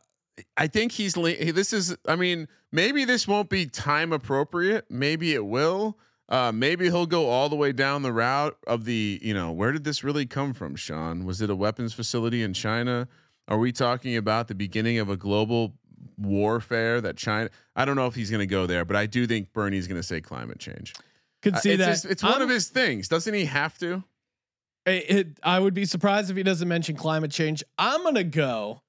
I think he's this is. I mean, maybe this won't be time appropriate. Maybe it will. Uh, maybe he'll go all the way down the route of the. You know, where did this really come from, Sean? Was it a weapons facility in China? Are we talking about the beginning of a global warfare that China? I don't know if he's going to go there, but I do think Bernie's going to say climate change. Could Uh, see it's that. just- it's one I'm- of his things, doesn't he have to? It, it- I would be surprised if he doesn't mention climate change. I'm gonna go.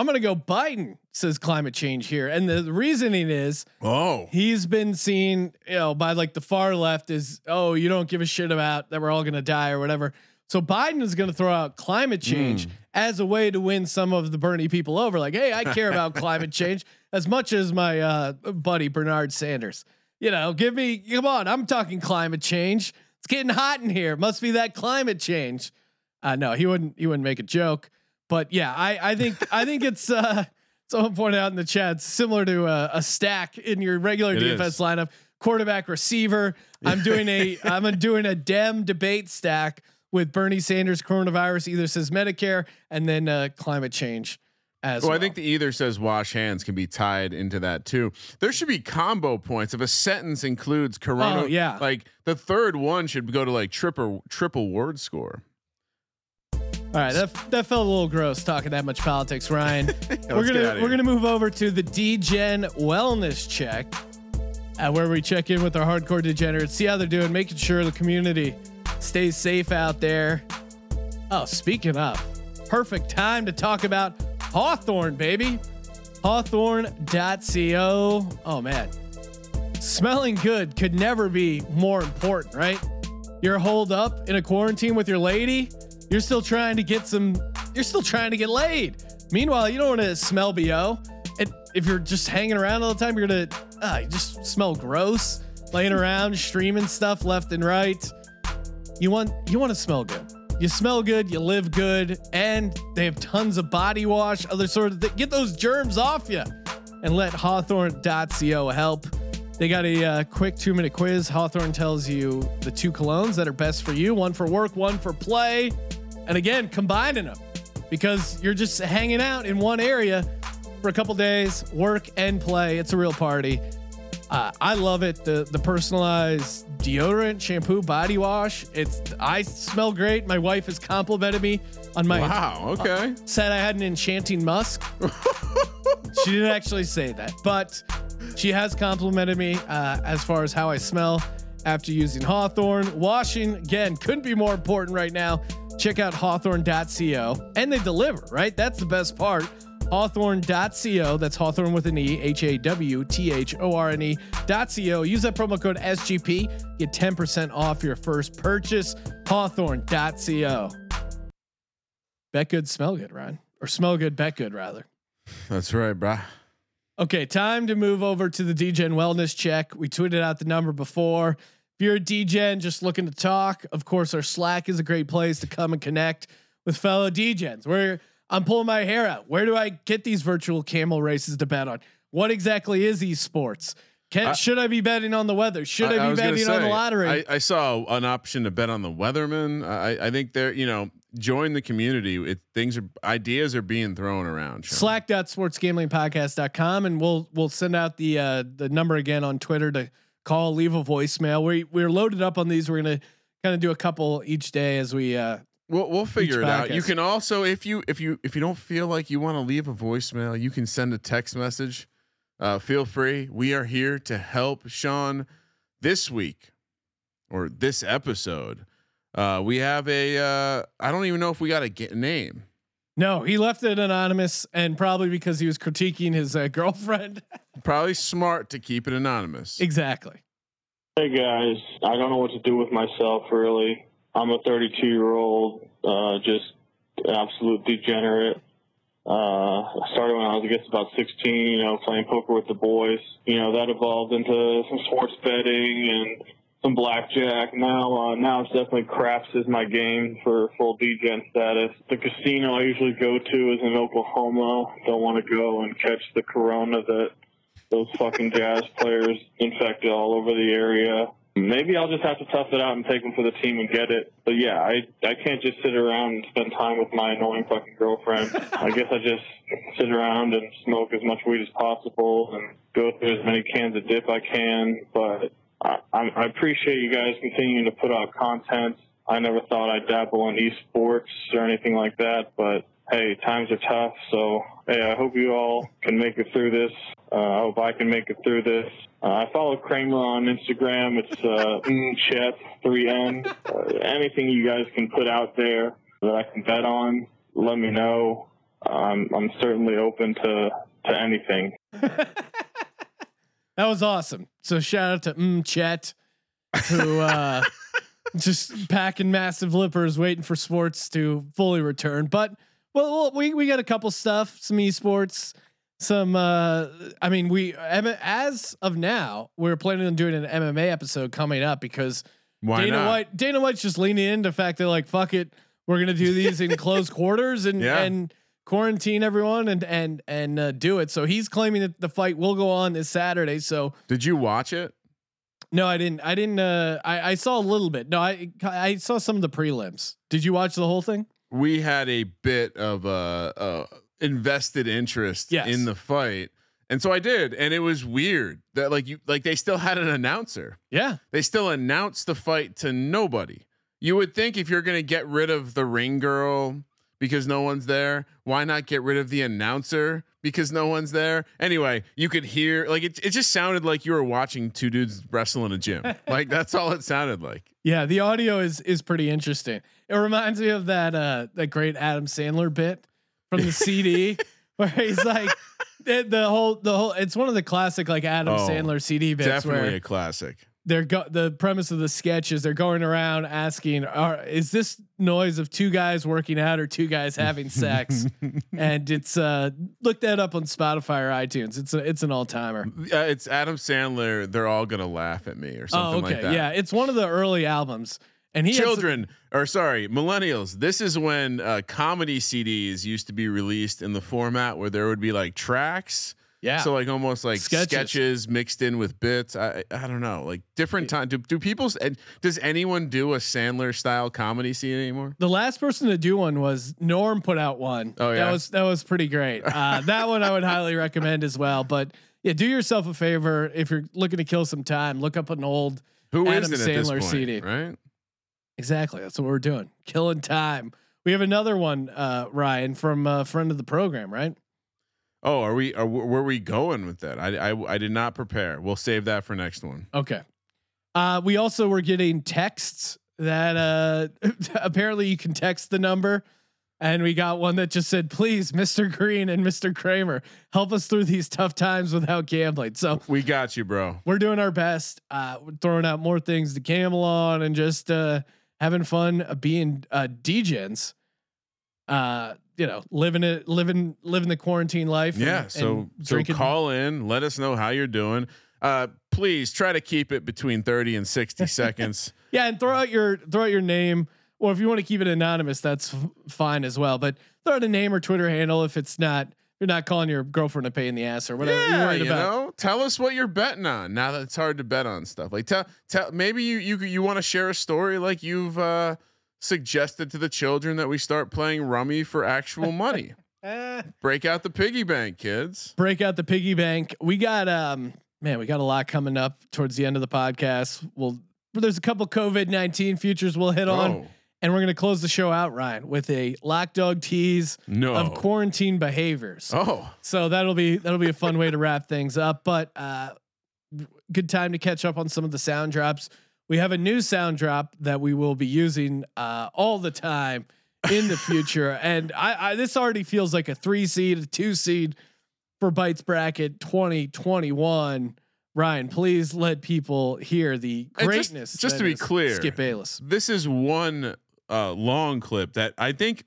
I'm gonna go. Biden says climate change here, and the reasoning is Oh, he's been seen, you know, by like the far left is, oh, you don't give a shit about that we're all gonna die or whatever. So Biden is gonna throw out climate change as a way to win some of the Bernie people over. Like, hey, I care about climate change as much as my uh, buddy Bernard Sanders. You know, give me, come on, I'm talking climate change. It's getting hot in here. Must be that climate change. Uh, no, he wouldn't. He wouldn't make a joke. But yeah, I, I think I think it's uh, someone pointed out in the chat similar to a, a stack in your regular It DFS is. lineup. Quarterback, receiver. I'm doing a I'm doing a Dem debate stack with Bernie Sanders coronavirus. Either says Medicare and then uh, climate change as Well, well. I think the either says wash hands can be tied into that too. There should be combo points if a sentence includes corona. Oh, yeah. like the third one should go to like triple triple word score. All right, that that felt a little gross talking that much politics, Ryan. we're gonna we're gonna move over to the DGen Wellness Check, uh, where we check in with our hardcore degenerates, see how they're doing, making sure the community stays safe out there. Oh, speaking of, perfect time to talk about Hawthorne, baby. Hawthorne.co. Oh man, smelling good could never be more important, right? You're holed up in a quarantine with your lady. You're still trying to get some. You're still trying to get laid. Meanwhile, you don't want to smell bo. And if you're just hanging around all the time, you're gonna uh, you just smell gross, laying around, streaming stuff left and right. You want you want to smell good. You smell good, you live good, and they have tons of body wash, other sort of th- get those germs off you, and let Hawthorne.co help. They got a uh, quick two minute quiz. Hawthorne tells you the two colognes that are best for you one for work, one for play. And again, combining them because you're just hanging out in one area for a couple days, work and play. It's a real party. Uh, I love it. The the personalized deodorant, shampoo, body wash. It's I smell great. My wife has complimented me on my Wow. Okay. said I had an enchanting musk. she didn't actually say that, but she has complimented me uh, as far as how I smell after using Hawthorne. Washing again couldn't be more important right now. Check out hawthorne.co and they deliver, right? That's the best part. Hawthorne.co. That's Hawthorne with an E, H A W T H O R N E.co. Use that promo code SGP. Get 10% off your first purchase. Hawthorne.co. Bet good, smell good, Ryan. Or smell good, bet good, rather. That's right, bruh. Okay, time to move over to the DGen wellness check. We tweeted out the number before. If you're a DGen just looking to talk, of course, our Slack is a great place to come and connect with fellow DGens. Where I'm pulling my hair out. Where do I get these virtual camel races to bet on? What exactly is esports? Can, I- should I be betting on the weather? Should I, be was gonna betting on the lottery? I, I saw an option to bet on the weatherman. I, I think they're, you know, join the community. It, things are ideas are being thrown around. Sean. slack.sportsgamblingpodcast.com and we'll we'll send out the uh the number again on Twitter to call, leave a voicemail. We we're loaded up on these. We're gonna kind of do a couple each day as we uh We'll we'll figure it out. You can also if you if you if you don't feel like you want to leave a voicemail, you can send a text message. Uh, feel free. We are here to help Sean this week or this episode. Uh, we have a uh, I don't even know if we got a get name. No, he left it anonymous and probably because he was critiquing his uh, girlfriend. Probably smart to keep it anonymous. exactly. Hey guys, I don't know what to do with myself really. I'm a 32 year old, uh, just absolute degenerate. Uh, I started when I was, I guess, about 16, you know, playing poker with the boys. You know, that evolved into some sports betting and some blackjack. Now, uh, now it's definitely craps is my game for full degen status. The casino I usually go to is in Oklahoma. Don't want to go and catch the corona that those fucking jazz players infected all over the area. Maybe I'll just have to tough it out and take them for the team and get it. But yeah, I I can't just sit around and spend time with my annoying fucking girlfriend. I guess I just sit around and smoke as much weed as possible and go through as many cans of dip I can. But I, I appreciate you guys continuing to put out content. I never thought I'd dabble in esports or anything like that, but hey, times are tough. So hey, I hope you all can make it through this. Uh, I hope I can make it through this. Uh, I follow Kramer on Instagram. It's uh, mm, Chet three N. Uh, anything you guys can put out there that I can bet on, let me know. I'm I'm certainly open to to anything. That was awesome. So shout out to mm, Chet, who uh, just packing massive lippers, waiting for sports to fully return. But well, well, we we got a couple stuff, some esports, some. Uh, I mean, we as of now, we're planning on doing an MMA episode coming up because Why Dana not? White Dana White's just leaning into the fact that like fuck it, we're gonna do these in close quarters and Yeah. and quarantine everyone and and and uh, do it. So he's claiming that the fight will go on this Saturday. So Did you watch it? no, I didn't. I didn't. Uh, I I saw a little bit. No, I I saw some of the prelims. Did you watch the whole thing? we had a bit of uh, uh invested interest Yes. in the fight and so i did and it was weird that like you like they still had an announcer Yeah. they still announced the fight to nobody you would think if you're going to get rid of the ring girl because no one's there? Why not get rid of the announcer because no one's there? Anyway, you could hear like it. It just sounded like you were watching two dudes wrestle in a gym. like that's all it sounded like. Yeah, the audio is is pretty interesting. It reminds me of that uh that great Adam Sandler bit from the CD where he's like the, the whole the whole it's one of the classic like Adam Oh, Sandler CD bits Definitely where a classic. They're go- the premise of the sketch is they're going around asking are is this noise of two guys working out or two guys having sex? And it's uh look that up on Spotify or iTunes. It's a, it's an all-timer. Uh, it's Adam Sandler. They're all gonna laugh at me or something oh okay. like that. yeah it's one of the early albums. And he children or sorry millennials. This is when uh, comedy cds used to be released in the format where there would be like tracks yeah so like almost like Sketches. sketches, mixed in with bits i i don't know like different time do, do people and does anyone do a sandler style comedy scene anymore The last person to do one was Norm put out one. Oh, yeah? That was that was pretty great. Uh, that one I would highly recommend as well. But yeah, do yourself a favor if you're looking to kill some time, look up an old Who is Adam it at this Sandler point, CD. right Exactly. That's what we're doing. Killing time. We have another one, uh, Ryan, from a friend of the program, right? Oh are we are where are we going with that I, I i did not prepare we'll save that for next one Okay. Uh, we also were getting texts that uh, apparently you can text the number. And we got one that just said, please, Mr. Green and Mr. Kramer, help us through these tough times without gambling. So we got you bro we're doing our best. Uh, we're throwing out more things to gamble on and just uh, having fun uh, being uh, degens. Uh, you know, living it, living, living the quarantine life. Yeah. and So so drinking. call in. Let us know how you're doing. Uh, please try to keep it between 30 and 60 seconds. Yeah, and throw out your throw out your name, or if you want to keep it anonymous, that's f- fine as well. But throw out a name or Twitter handle if it's not you're not calling your girlfriend a pain in the ass or whatever you're Yeah, you about. know, tell us what you're betting on. Now that it's hard to bet on stuff, like tell tell maybe you you you want to share a story like you've uh, suggested to the children that we start playing rummy for actual money. Eh. Break out the piggy bank, kids. Break out the piggy bank. We got um man, we got a lot coming up towards the end of the podcast. We'll there's a couple COVID nineteen futures we'll hit on, Oh and we're gonna close the show out, Ryan, with a lock dog tease no! of quarantine behaviors. oh, So that'll be that'll be a fun way to wrap things up. But uh, good time to catch up on some of the sound drops. We have a new sound drop that we will be using uh, all the time in the future, and I, I this already feels like a three seed, a two seed for Bites bracket twenty twenty one. Ryan, please let people hear the And just- greatness. just to be clear, Skip Bayless. this is one uh, long clip that I think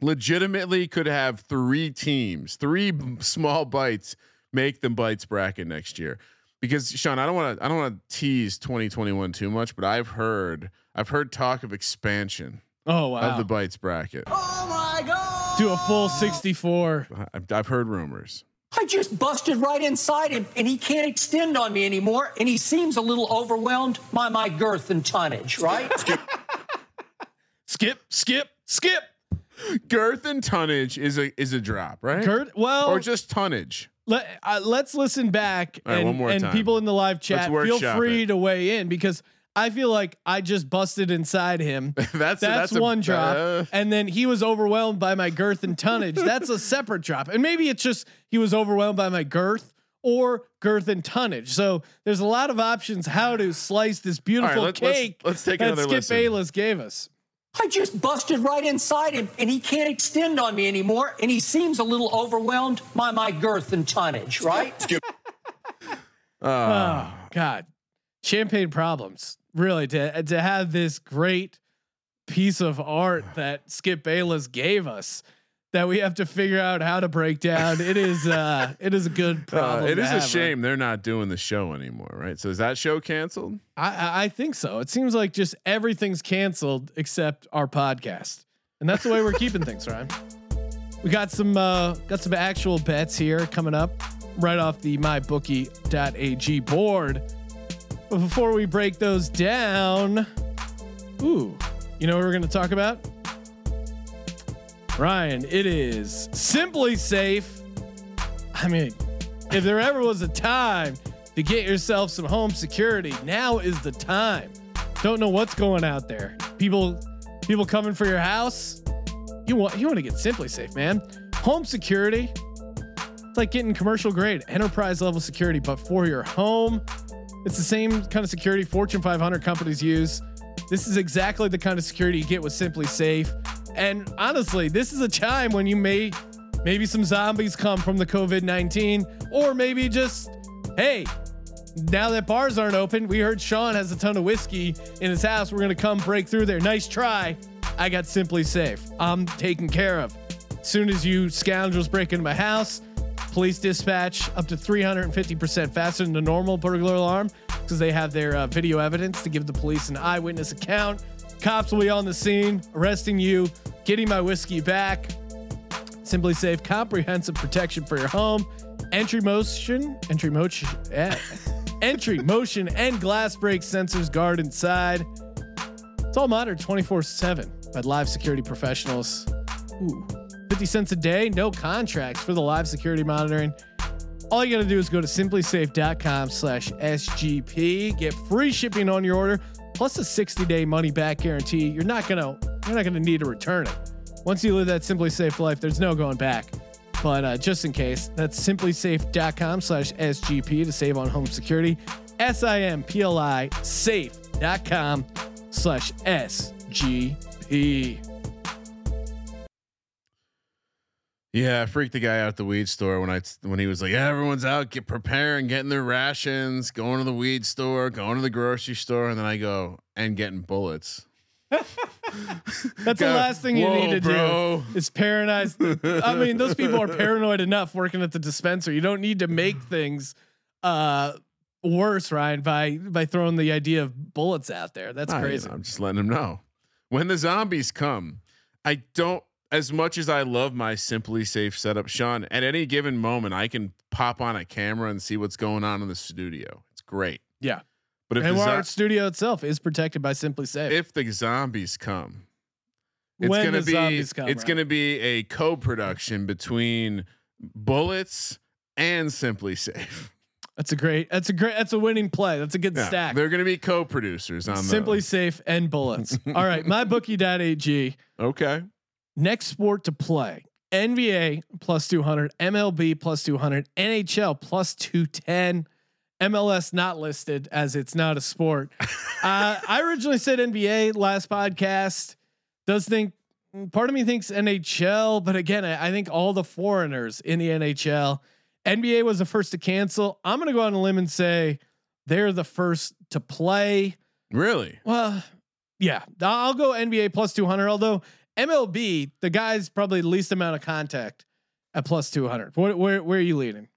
legitimately could have three teams, three small bites make the bites bracket next year. Because Sean, I don't want to I don't want to tease 2021 too much, but I've heard I've heard talk of expansion Oh wow! of the bites bracket. Oh my God! Do a full sixty four. I've, I've heard rumors. I just busted right inside him, and he can't extend on me anymore, and he seems a little overwhelmed by my girth and tonnage, right? Skip, skip, skip. Girth and tonnage is a is a drop, right? Girth, well, or just tonnage. Let, uh, let's listen back right, and, and time. people in the live chat feel free it. to weigh in because I feel like I just busted inside him. that's That's, a- one drop. uh, and then he was overwhelmed by my girth and tonnage. That's a separate drop. And maybe it's just he was overwhelmed by my girth or girth and tonnage. So there's a lot of options how to slice this beautiful let- let's- cake let's take that another Skip listen. Bayless gave us. I just busted right inside him, and he can't extend on me anymore, and he seems a little overwhelmed by my girth and tonnage, right? uh, Oh God, champagne problems. Really, to to have this great piece of art that Skip Bayless gave us that we have to figure out how to break down. It is uh it is a good Uh, problem. it to is a have, right? shame they're not doing the show anymore, right? So is that show canceled? I, I think so. It seems like just everything's canceled except our podcast, and that's the way we're keeping things, right? We got some uh, got some actual bets here coming up right off the mybookie.ag board. But before we break those down, ooh, you know what we're going to talk about? Ryan, it is SimpliSafe. I mean, if there ever was a time to get yourself some home security, now is the time. Don't know what's going out there. People people coming for your house. you want you want to get SimpliSafe, man. Home security. It's like getting commercial grade enterprise level security, but for your home. It's the same kind of security Fortune 500 companies use. This is exactly the kind of security you get with SimpliSafe. And honestly, this is a time when you may maybe some zombies come from the COVID 19, or maybe just, hey, now that bars aren't open, we heard Sean has a ton of whiskey in his house. We're going to come break through there. Nice try. I got SimpliSafe. I'm taken care of. Soon as you scoundrels break into my house, police dispatch up to 350% faster than the normal burglar alarm because they have their uh, video evidence to give the police an eyewitness account. Cops will be on the scene, arresting you, getting my whiskey back. SimpliSafe, comprehensive protection for your home. Entry motion, entry motion, eh, entry motion, and glass break sensors guard inside. It's all monitored 24 7 by live security professionals. Ooh. 50 cents a day, no contracts for the live security monitoring. All you got to do is go to simplisafe.com slash SGP, get free shipping on your order, plus a 60 day money back guarantee. You're not to, you're not to need to return it. Once you live that SimpliSafe life, there's no going back. But uh, just in case, that's simplisafe.com slash SGP to save on home security. S-I-M-P-L-I safe.com slash SGP. Yeah, I freaked the guy out at the weed store when I when he was like, yeah, everyone's out, get preparing, getting their rations, going to the weed store, going to the grocery store, and then I go and getting bullets. That's the last thing you need to bro." do. Is paranoid. I mean, those people are paranoid enough working at the dispenser. You don't need to make things uh, worse, Ryan, by by throwing the idea of bullets out there. That's I- crazy. I'm just letting him know. When the zombies come, I don't. As much as I love my SimpliSafe setup, Sean, at any given moment, I can pop on a camera and see what's going on in the studio. It's great. Yeah. But if and the, our zo- studio itself is protected by SimpliSafe. if the zombies come, it's When gonna the be zombies come, it's right. gonna be a co-production between Bullets and SimpliSafe. that's a great. That's a great. That's a winning play. That's a good Yeah, stack. They're gonna be co-producers on Simply those. Safe and bullets. All right, my mybookie.ag. Okay. Next sport to play: NBA plus two hundred, MLB plus two hundred, NHL plus two ten. MLS not listed as it's not a sport. uh, I originally said NBA last podcast. Does think part of me thinks NHL, but again, I, I think all the foreigners in the NHL. NBA was the first to cancel. I'm gonna go on a limb and say they're the first to play. Really? Well, yeah, I'll go NBA plus 200. Although MLB, the guy's probably least amount of contact at plus 200. Where where, where are you leading?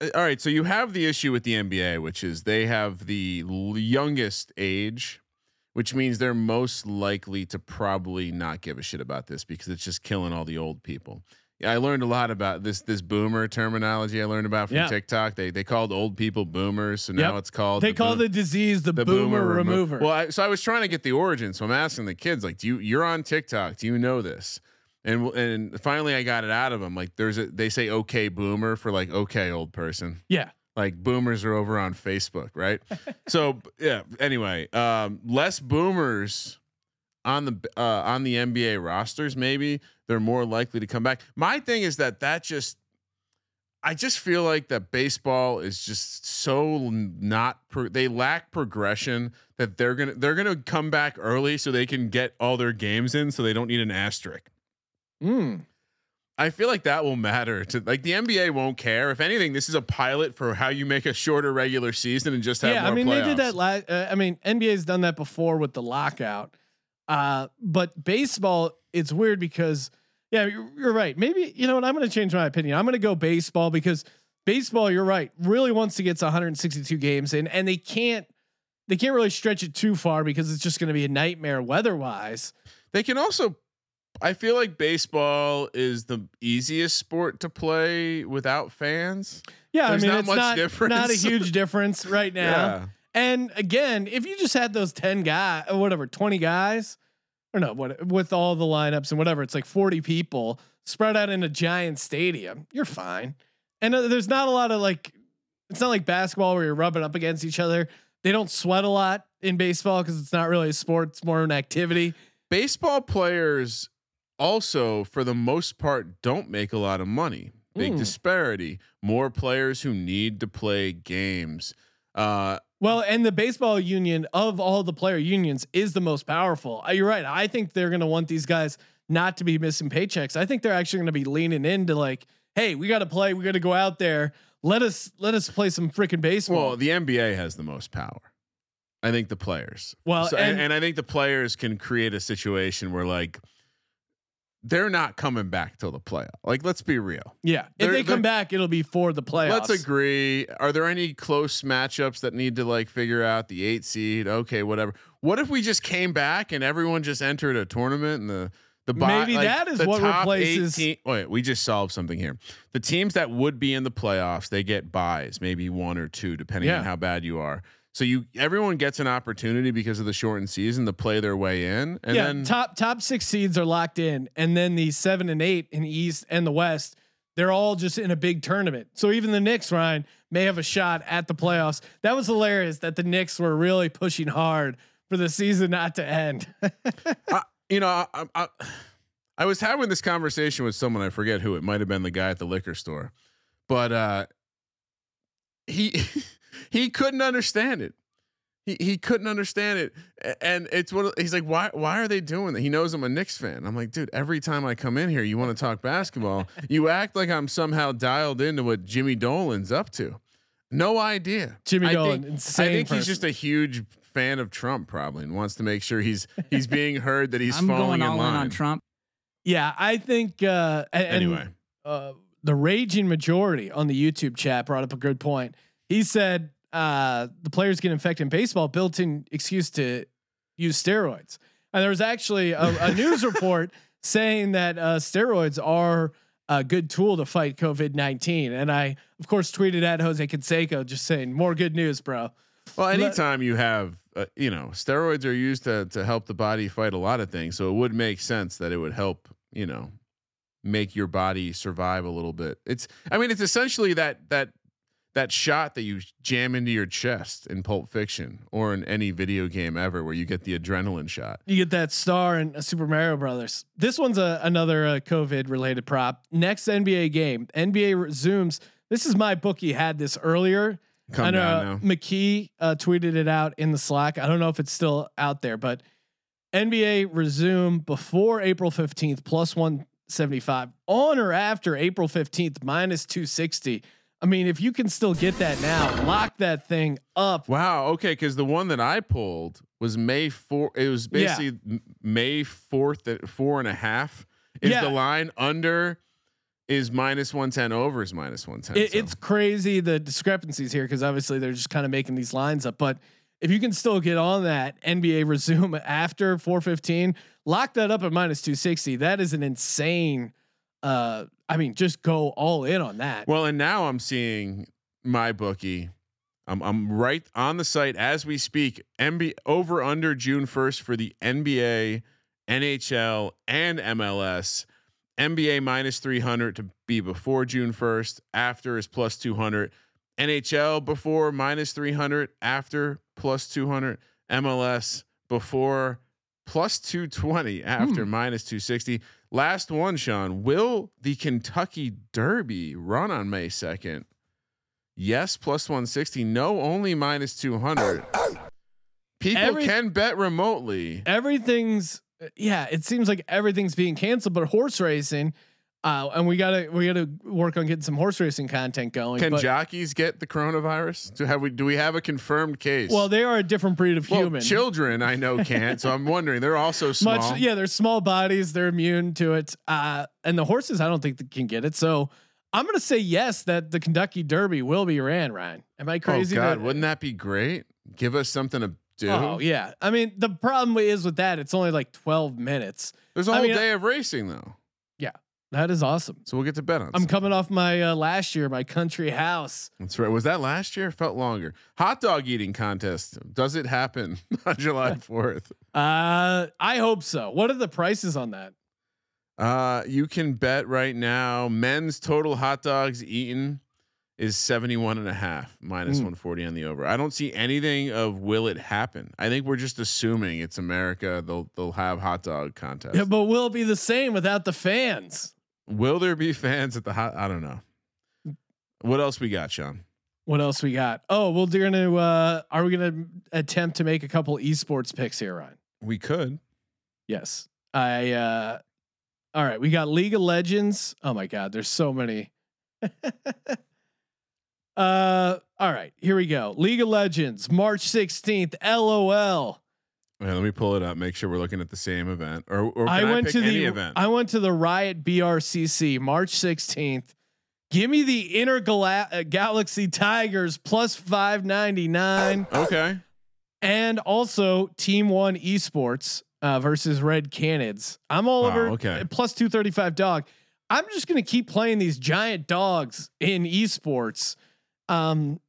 Uh, All right, so you have the issue with the NBA, which is they have the youngest age, which means they're most likely to probably not give a shit about this because it's just killing all the old people. I learned a lot about this this boomer terminology I learned about from Yeah. TikTok. They they called old people boomers, so now Yep. it's called They the call boom- the disease the, boomer, remo- remover. Well, I, so I was trying to get the origin, so I'm asking the kids like, "Do you you're on TikTok? Do you know this?" And and finally, I got it out of them. Like, there's a they say "okay boomer" for like "okay old person." yeah, like boomers are over on Facebook, right? so yeah. Anyway, um, less boomers on the uh, on the NBA rosters. Maybe they're more likely to come back. My thing is that that just. I just feel like that baseball is just so not pro- they lack progression that they're gonna they're gonna come back early so they can get all their games in so they don't need an asterisk. Mm. I feel like that will matter to like the NBA won't care. If anything, this is a pilot for how you make a shorter regular season and just have yeah. I mean, they did that. La- uh, I mean, NBA's done that before with the lockout. Uh, but baseball, it's weird because yeah, you're, you're right. Maybe you know what? I'm going to change my opinion. I'm going to go baseball because baseball, you're right, really wants to get to 162 games in, and they can't. They can't really stretch it too far because it's just going to be a nightmare weather-wise. They can also I feel like baseball is the easiest sport to play without fans. Yeah, There's I mean, not it's much not difference. not a huge difference right now. Yeah. And again, if you just had those 10 guys or whatever, 20 guys, or no, what with all the lineups and whatever, it's like 40 people spread out in a giant stadium, you're fine. And uh, there's not a lot of like, it's not like basketball where you're rubbing up against each other. They don't sweat a lot in baseball because it's not really a sport, it's more of an activity. Baseball players also for the most part don't make a lot of money. Big Mm. disparity. More players who need to play games. Uh, Well, and the baseball union of all the player unions is the most powerful. Uh, You're right. I think they're going to want these guys not to be missing paychecks. I think they're actually going to be leaning into like, hey, we got to play. We got to go out there. Let us let us play some freaking baseball. well, the NBA has the most power. I think the players. Well, So- and, and- and I think the players can create a situation where like they're not coming back till the playoff. Like, let's be real. yeah, if they're- they come back, it'll be for the playoffs. Let's agree. Are there any close matchups that need to like figure out the eight seed? Okay, whatever. What if we just came back and everyone just entered a tournament and the the Maybe like, that is what replaces- wait, we just solved something here. The teams that would be in the playoffs, they get buys, maybe one or two, depending Yeah. on how bad you are. So you everyone gets an opportunity because of the shortened season to play their way in, and yeah, then top top six seeds are locked in, and then the seven and eight in the East and the West, they're all just in a big tournament. So even the Knicks, Ryan, may have a shot at the playoffs. That was hilarious that the Knicks were really pushing hard for the season not to end. I, you know, I, I, I, I was having this conversation with someone. I forget who. It might have been the guy at the liquor store, but uh, he he couldn't understand it. He he couldn't understand it, and it's what he's like. Why why are they doing that? He knows I'm a Knicks fan. I'm like, dude. Every time I come in here, you want to talk basketball. you act like I'm somehow dialed into what Jimmy Dolan's up to. No idea. Jimmy I Dolan, think, insane I think he's just a huge fan of Trump, probably, and wants to make sure he's he's being heard that he's I'm falling going in all line. in on Trump. yeah, I think. Uh, a- and, Anyway, uh, the raging majority on the YouTube chat brought up a good point. He said uh, the players get infected in baseball, built-in excuse to use steroids. And there was actually a, a news report saying that uh, steroids are a good tool to fight COVID nineteen. And I, of course, tweeted at Jose Canseco just saying more good news, bro. well, anytime you have, uh, you know, steroids are used to to help the body fight a lot of things, so it would make sense that it would help, you know, make your body survive a little bit. It's, I mean, it's essentially that that that shot that you jam into your chest in Pulp Fiction or in any video game ever, where you get the adrenaline shot. You get that star in Super Mario Brothers. This one's a, another uh, COVID related prop. Next NBA game, NBA resumes. This is my bookie had this earlier. Come I know uh. McKee uh, tweeted it out in the Slack. I don't know if it's still out there, but NBA resume before April 15th plus 175 on or after April 15th minus 260. I mean, if you can still get that now, lock that thing up. Wow. Okay, because the one that I pulled was May four. It was basically m May fourth at four and a half. Is Yeah. the line under? Is minus one ten over? Is minus one ten? It, It's crazy the discrepancies here because obviously they're just kind of making these lines up. But if you can still get on that NBA resume after 415, lock that up at minus 260. That is an insane. Uh, I mean, just go all in on that. well, and now I'm seeing my bookie. I'm I'm right on the site as we speak. NBA over under June first for the NBA, NHL, and MLS. NBA minus 300 to be before June 1st. After is plus 200. NHL before minus 300. After plus 200. MLS before plus 220. After minus 260. Last one, Sean. Will the Kentucky Derby run on May 2nd? Yes, plus 160. No, only minus 200. People Every- can bet remotely. Everything's yeah. It seems like everything's being canceled, but horse racing. Uh, and we gotta we gotta work on getting some horse racing content going. Can jockeys get the coronavirus? Do have we do we have a confirmed case? well, they are a different breed of Well, human. children I know can't, so I'm wondering they're also small. Much, yeah, they're small bodies. They're immune to it. Uh, and the horses, I don't think they can get it. So I'm going to say yes that the Kentucky Derby will be ran. Ryan, am I crazy? oh? God, that- wouldn't that be great? Give us something to do. Oh yeah. I mean, the problem is with that, it's only like 12 minutes. There's a I whole mean, day of racing though, That is awesome. so we'll get to bet on. I'm some. coming off my uh, last year, my country house. That's right. Was that last year? Felt longer. Hot dog eating contest. Does it happen on July 4th? Uh, I hope so. What are the prices on that? Uh, you can bet right now. Men's total hot dogs eaten is 71 and a half minus Mm. 140 on the over. I don't see anything of will it happen. I think we're just assuming it's America. They'll they'll have hot dog contest. Yeah, but will it be the same without the fans? Will there be fans at the hot? I don't know. What else we got, Sean? What else we got? Oh, well, we're gonna. Uh, are we gonna attempt to make a couple esports picks here, Ryan? We could. Yes. I. uh All right, we got League of Legends. Oh my God, there's so many. uh, all right, here we go. League of Legends, March 16th. LOL. Let me pull it up. Make sure we're looking at the same event. Or, or I went pick to the event. I went to the Riot BRCC March 16th. Give me the Intergalaxy Galaxy Tigers plus 599 okay. and also Team 1 Esports uh, versus Red Canids. I'm all Wow, over okay. uh, plus 235 dog. I'm just to keep playing these giant dogs in esports. Um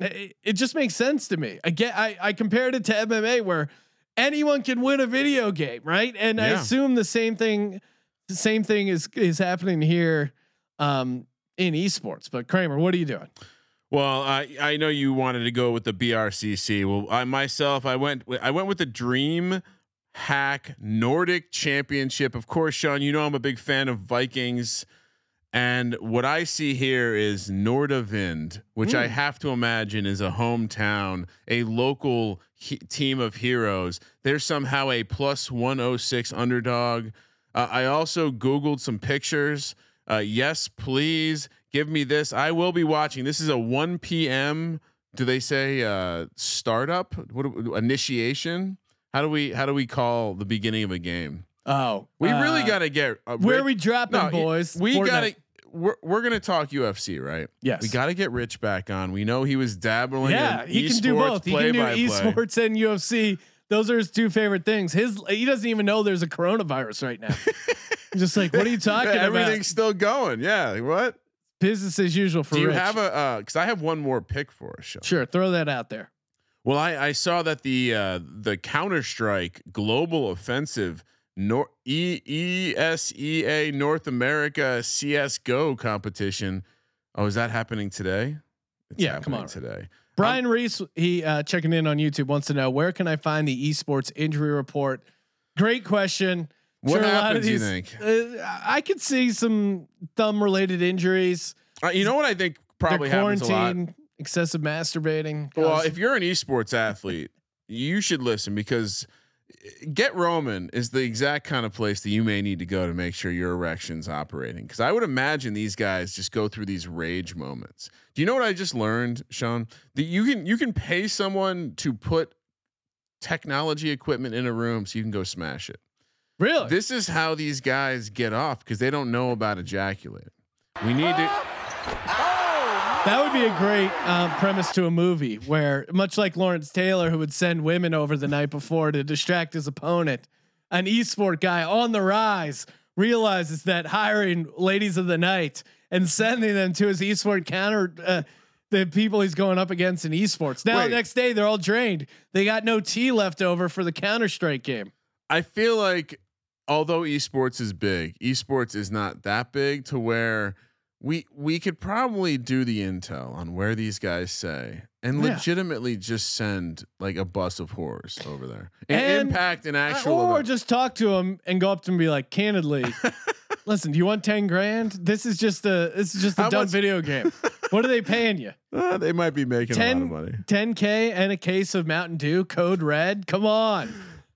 it, it just makes sense to me. I get I I compared it to MMA where anyone can win a video game, right? And I assume the same thing the same thing is is happening here um in esports. But Kramer, what are you doing? Well, I I know you wanted to go with the BRCC. Well, I myself I went I went with the Dream Hack Nordic Championship. Of course, Sean, you know I'm a big fan of Vikings. And what I see here is Nordavind, which I Mm. have to imagine is a hometown, a local he- team of heroes. They're somehow a plus 106 underdog. Uh, I also Googled some pictures. Uh, yes, please give me this. I will be watching. This is a 1 p.m. Do they say uh, startup? What initiation? How do we how do we call the beginning of a game? Oh, We really uh, got to get uh, where are we dropping, no, boys? We got to. We're, we're gonna talk UFC, right? Yes. We got to get Rich back on. We know he was dabbling. Yeah, he can do both. He can do esports and UFC. Those are his two favorite things. His he doesn't even know there's a coronavirus right now. Just like, what are you talking about? everything's still going. Yeah. What? Business as usual for Do you Rich. have a? uh Because I have one more pick for us, sure, throw that out there. Well, I, I saw that the uh, the Counter Strike Global Offensive Nor- E ESEA North America CS:GO competition. Oh, is that happening today? It's Yeah, come on. today. Brian Reese, he uh, checking in on YouTube wants to know where can I find the esports injury report. Great question. What Sure, a happens? You think? Uh, I could see some thumb related injuries. Uh, you know what I think probably happens a lot. quarantine, excessive masturbating. Well, if you're an esports athlete, you should listen because Get Roman is the exact kind of place that you may need to go to make sure your erection's operating. Because I would imagine these guys just go through these rage moments. Do you know what I just learned, Sean? That you can you can pay someone to put technology equipment in a room so you can go smash it. really, This is how these guys get off because they don't know about ejaculating. We need to. Oh! That would be a great um, premise to a movie where, much like Lawrence Taylor, who would send women over the night before to distract his opponent, an esport guy on the rise realizes that hiring ladies of the night and sending them to his esport counter uh, the people he's going up against in esports. Now, Wait. the next day, they're all drained. They got no tea left over for the Counter Strike game. I feel like although esports is big, esports is not that big to where we we could probably do the intel on where these guys say and Yeah. legitimately just send like a bus of whores over there and, And- impact an Uh, actual or event. just talk to them and go up to him and be like, candidly, listen, do you want 10 grand? This is just a this is just a How dumb much- video game. what are they paying you? Uh, they might be making a lot of money. 10k and a case of Mountain Dew, code red. Come on.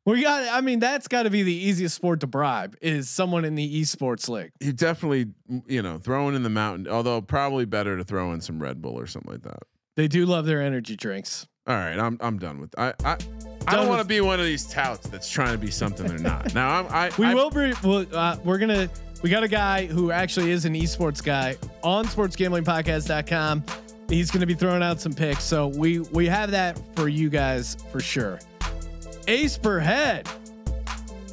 We got I mean, that's got to be the easiest sport to bribe is someone in the esports league. You definitely you know throwing in the mountain, although probably better to throw in some Red Bull or something like that. They do love their energy drinks. All right, I'm I'm done with I I, I don't want to be one of these touts that's trying to be something they're not. Now I'm I We I- will be. We'll, uh, we're gonna. We got a guy who actually is an esports guy on sportsgamblingpodcast.com. He's gonna be throwing out some picks, so we we have that for you guys for sure. Ace per head.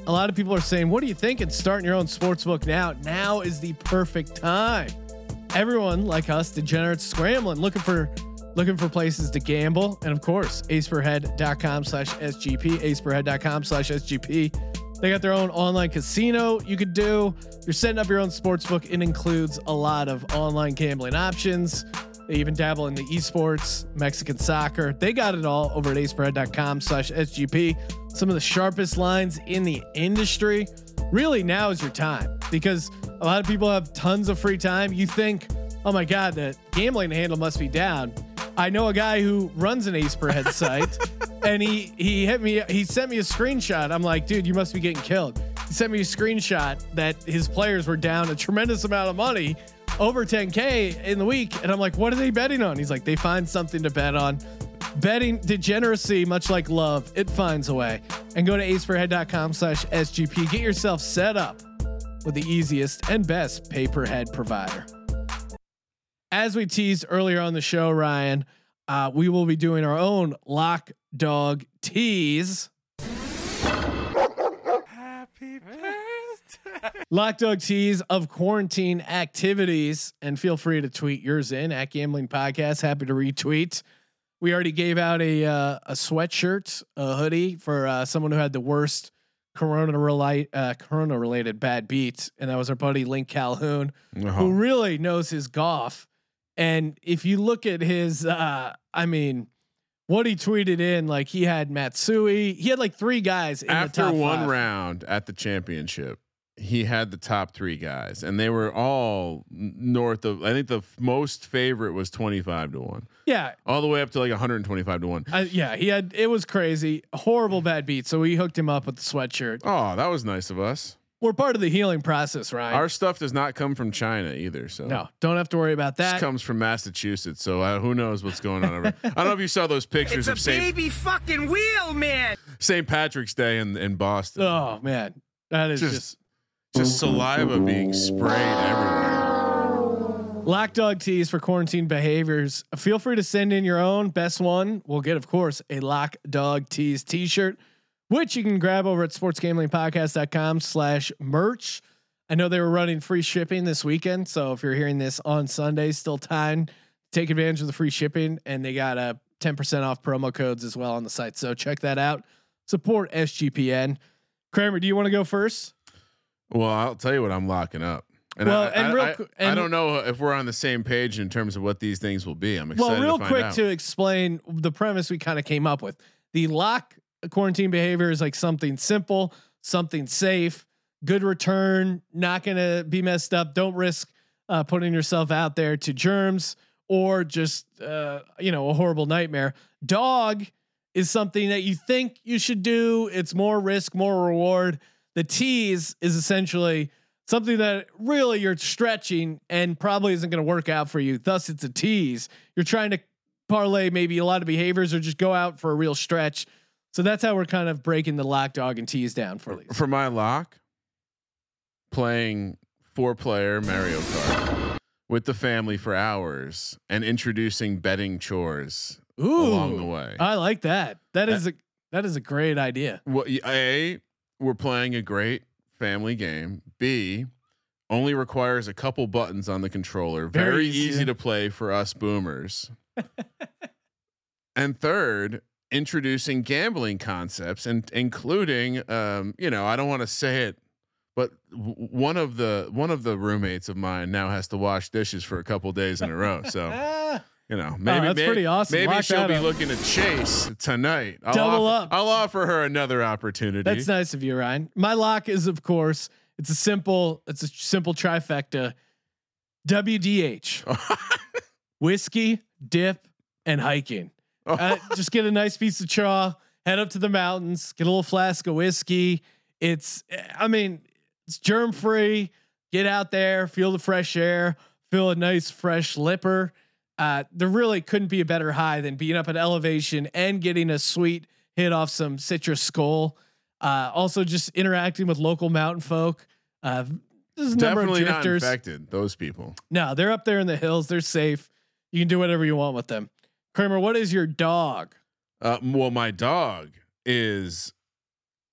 A lot of people are saying, "What are you think?" thinking? Starting your own sports book now? Now is the perfect time." Everyone like us, degenerates, scrambling, looking for looking for places to gamble, and of course, aceperhead.com/sgp, aceperhead.com/sgp. They got their own online casino you could do. You're setting up your own sports book. It includes a lot of online gambling options. They even dabble in the esports, Mexican soccer. They got it all over at aceperhead.com slash SGP. Some of the sharpest lines in the industry. Really, now is your time because a lot of people have tons of free time. You think, oh my God, the gambling handle must be down. I know a guy who runs an Ace per Head site, and he he hit me. He sent me a screenshot. I'm like, dude, you must be getting killed. He sent me a screenshot that his players were down a tremendous amount of money, over 10k in the week, and I'm like, what are they betting on? He's like, they find something to bet on. Betting degeneracy, much like love, it finds a way. And go to aceperhead.com slash SGP. Get yourself set up with the easiest and best pay per head provider as we teased earlier on the show, Ryan, uh, we will be doing our own lock dog tease. Lock dog tease of quarantine activities, and feel free to tweet yours in at Gambling Podcast. Happy to retweet. We already gave out a uh, a sweatshirt, a hoodie for uh, someone who had the worst corona relate uh, corona related bad beat, and that was our buddy Link Calhoun, Uh-huh. who really knows his golf. And if you look at his, uh, I mean, what he tweeted in, like he had Matsui, he had like three guys in the After top one round at the championship, he had the top three guys, and they were all north of. I think the f- most favorite was twenty five to one, Yeah, all the way up to like one hundred and twenty five to one. I, yeah, he had it was crazy, horrible bad beat. So we hooked him up with the sweatshirt. Oh, that was nice of us. We're part of the healing process, Ryan. Our stuff does not come from China either, so no, don't have to worry about This that. comes from Massachusetts, so uh, who knows what's going on over. I don't know if you saw those pictures It's a of St. baby fucking wheel, man. St. Patrick's Day in in Boston. oh man, that is Just- just Just saliva being sprayed everywhere. Lock dog tees for quarantine behaviors. Feel free to send in your own best one. We'll get, of course, a lock dog tees t-shirt, which you can grab over at sportsgamblingpodcast.com slash merch. I know they were running free shipping this weekend. So if you're hearing this on Sunday, still time take advantage of the free shipping. And they got uh, a 10% off promo codes as well on the site. So check that out. Support SGPN. Kramer, do you want to go first? Well, I'll tell you what I'm locking up. And Well, I, and I, real I- qu- I don't know if we're on the same page in terms of what these things will be. I'm excited. Well, real to quick out. to explain the premise we kind of came up with. The lock quarantine behavior is like something simple, something safe, good return, not going to be messed up. Don't risk uh, putting yourself out there to germs or just uh, you know a horrible nightmare. Dog is something that you think you should do. It's more risk, more reward. The tease is essentially something that really you're stretching and probably isn't going to work out for you. Thus, it's a tease. You're trying to parlay maybe a lot of behaviors or just go out for a real stretch. So that's how we're kind of breaking the lock dog and tease down for these. for my lock, playing four player Mario Kart with the family for hours and introducing betting chores Ooh, along the way. I like that. That is a that is a great idea. Well, a we're playing a great family game. B only requires a couple buttons on the controller. Very, Very easy, easy. to play for us boomers. and third, introducing gambling concepts and including, um, you know, I don't want to say it, but w- one of the one of the roommates of mine now has to wash dishes for a couple days in a row. So you know, maybe that's may- pretty awesome. Maybe Lock she'll be up. looking to chase tonight. I'll Double offer, up. I'll offer her another opportunity. that's nice of you, Ryan. My lock is of course it's a simple it's a simple trifecta. WDH, whiskey, dip, and hiking. Uh, just get a nice piece of chaw, head up to the mountains, get a little flask of whiskey. It's, I mean, it's germ free. Get out there, feel the fresh air, feel a nice fresh lipper. Uh, there really couldn't be a better high than being up at elevation and getting a sweet hit off some citrus Skoal. Uh, also, just interacting with local mountain folk. Uh, there's a number Definitely of not infected. Those people. No, they're up there in the hills. They're safe. You can do whatever you want with them. Kramer, what is your dog? Uh, well, my dog is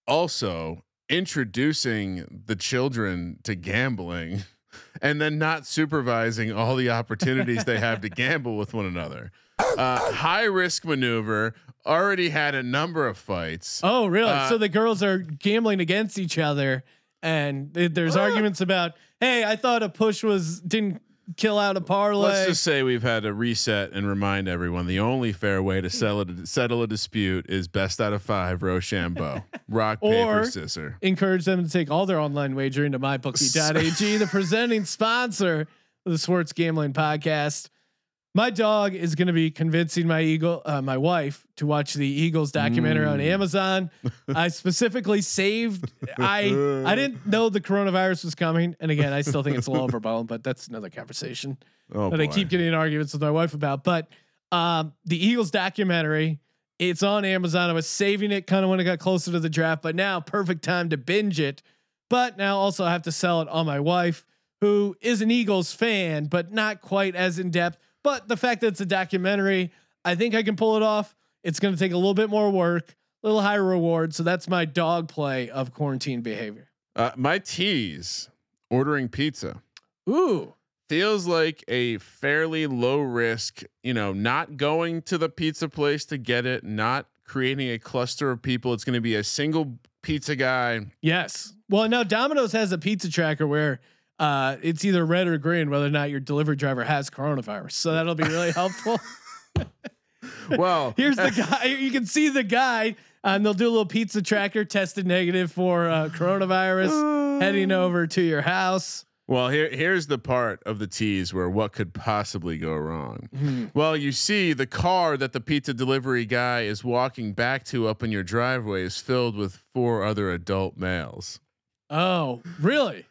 also introducing the children to gambling and then not supervising all the opportunities they have to gamble with one another. Uh, high risk maneuver. Already had a number of fights. Oh, really? Uh, so the girls are gambling against each other, and th- there's Uh. arguments about, hey, I thought a push was didn't kill out a parlay. Let's just say we've had to reset and remind everyone the only fair way to settle a, settle a dispute is best out of five Rochambeau. Rock, paper, scissors. encourage them to take all their online wagering to mybookie.ag, the presenting sponsor of the Sports Gambling Podcast. My dog is going to be convincing my eagle, uh, my wife, to watch the Eagles documentary on Amazon. I specifically saved. I I didn't know the coronavirus was coming, and again, I still think it's a little overblown, but that's another conversation Oh, that I keep getting in arguments with my wife about. But um, the Eagles documentary, it's on Amazon. I was saving it kind of when it got closer to the draft, but now perfect time to binge it. But now also I have to sell it on my wife, who is an Eagles fan, but not quite as in depth. But the fact that it's a documentary, I think I can pull it off. It's going to take a little bit more work, a little higher reward. So that's my dog play of quarantine behavior. Uh, my tease ordering pizza Ooh, feels like a fairly low risk, you know, not going to the pizza place to get it, not creating a cluster of people. It's going to be a single pizza guy. Yes. Well, now Domino's has a pizza tracker where uh, it's either red or green whether or not your delivery driver has coronavirus. So that'll be really helpful. Well, Here's the guy. You can see the guy, and they'll do a little pizza tracker tested negative for uh, coronavirus, heading over to your house. Well, here here's the part of the tease where what could possibly go wrong. Hmm. Well, you see the car that the pizza delivery guy is walking back to up in your driveway is filled with four other adult males. Oh, really?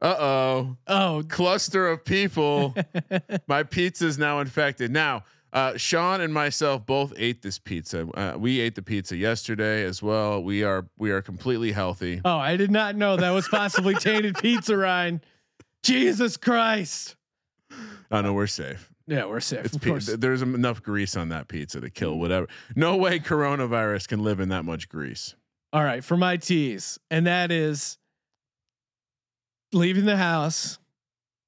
Uh oh. Oh, Cluster of people. My pizza's now infected. Now, uh, Sean and myself both ate this pizza. Uh, we ate the pizza yesterday as well. We are we are completely healthy. oh, I did not know that was possibly tainted pizza, Ryan. Jesus Christ. Oh no, we're safe. Yeah, we're safe. It's of pi- course. there's enough grease on that pizza to kill whatever. No way coronavirus can live in that much grease. All right, for my tease, and that is leaving the house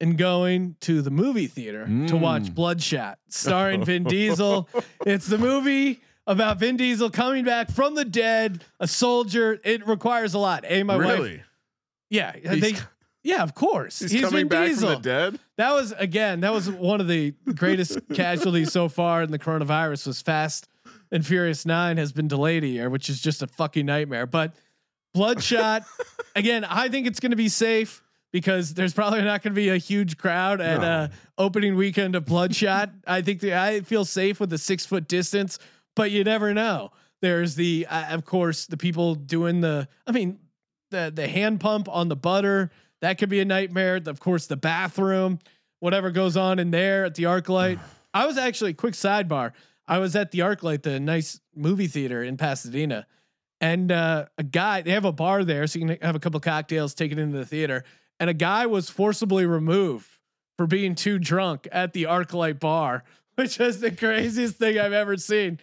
and going to the movie theater to watch Mm. Bloodshot, starring Vin Diesel. It's the movie about Vin Diesel coming back from the dead, a soldier. It requires a lot. A my wife, really? yeah, He's they, yeah, of course. He's, He's, coming Vin back Diesel. from the dead. That was again. That was one of the greatest casualties so far in the coronavirus. Was Fast and Furious Nine has been delayed a year, which is just a fucking nightmare. But Bloodshot, again, I think it's going to be safe because there's probably not going to be a huge crowd at No. uh, opening weekend of Bloodshot. I think the, I feel safe with the six foot distance, but you never know. There's the, uh, of course, the people doing the. I mean, the the hand pump on the butter that could be a nightmare. Of course, the bathroom, whatever goes on in there at the ArcLight. I was actually quick sidebar. I was at the ArcLight, the nice movie theater in Pasadena, and uh, a guy. They have a bar there, so you can have a couple cocktails, take it into the theater. And a guy was forcibly removed for being too drunk at the ArcLight bar, which is the craziest thing I've ever seen.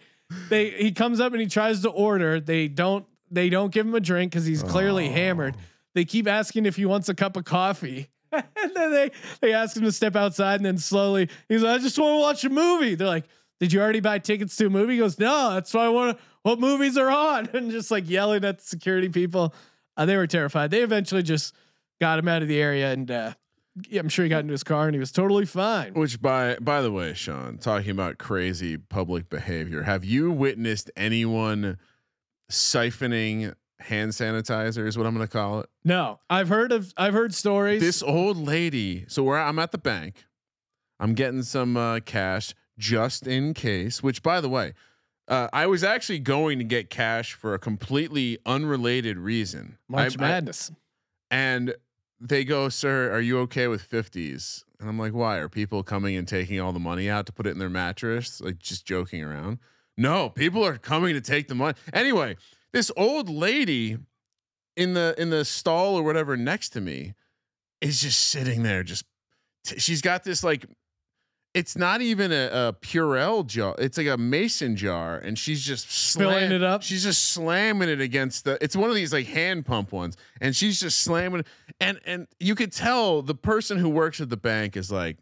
They he comes up and he tries to order. They don't they don't give him a drink because he's clearly hammered. They keep asking if he wants a cup of coffee. and then they they ask him to step outside and then slowly he's like, I just want to watch a movie. They're like, Did you already buy tickets to a movie? He goes, No, that's why I want to what movies are on and just like yelling at the security people. Uh, they were terrified. They eventually just got him out of the area and uh yeah, I'm sure he got into his car and he was totally fine. Which by by the way, Sean, talking about crazy public behavior, have you witnessed anyone siphoning hand sanitizer? Is what I'm going to call it. No, I've heard of I've heard stories. This old lady. So where I'm at the bank, I'm getting some uh, cash just in case. Which, by the way, uh, I was actually going to get cash for a completely unrelated reason. March I- I- Madness. and they go, "Sir, are you okay with 50s?" And I'm like, "Why? Are people coming and taking all the money out to put it in their mattress? Like just joking around?" No, people are coming to take the money. Anyway, this old lady in the in the stall or whatever next to me is just sitting there just t- she's got this like it's not even a, a Purell jar. It's like a mason jar, and she's just Filling it up? She's just slamming it against the. It's one of these like hand pump ones, and she's just slamming. it. And and you could tell the person who works at the bank is like,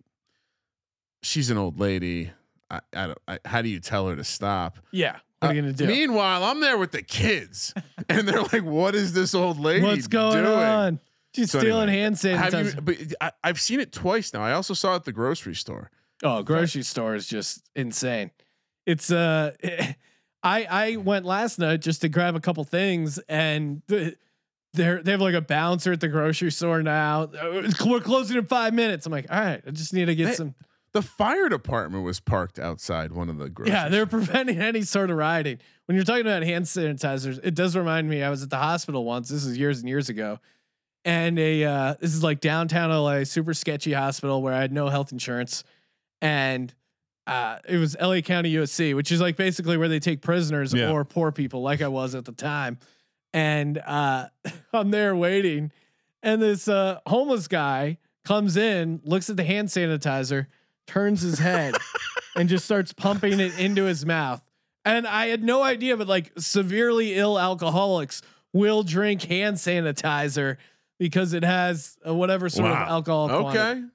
she's an old lady. I, I don't. I, how do you tell her to stop? Yeah. What are you Uh, gonna do? Meanwhile, I'm there with the kids, and they're like, "What is this old lady? What's going doing? on? She's So stealing anyway, hand have sanitizer. you- but I, I've seen it twice now. I also saw it at the grocery store. Oh, grocery store is just insane. It's uh, I I went last night just to grab a couple things, and the, they're they have like a bouncer at the grocery store now. Uh, We're closing in five minutes. I'm like, all right, I just need to get They- some. The fire department was parked outside one of the grocery. Yeah, they're stores. preventing any sort of rioting. When you're talking about hand sanitizers, it does remind me. I was at the hospital once. This is years and years ago, and a uh, this is like downtown LA, super sketchy hospital where I had no health insurance, and uh, it was LA County USC, which is like basically where they take prisoners Yeah. or poor people, like I was at the time. And uh, I'm there waiting, and this uh, homeless guy comes in, looks at the hand sanitizer, turns his head, and just starts pumping it into his mouth. And I had no idea, but like severely ill alcoholics will drink hand sanitizer because it has uh, whatever sort of Wow. alcohol. quantity.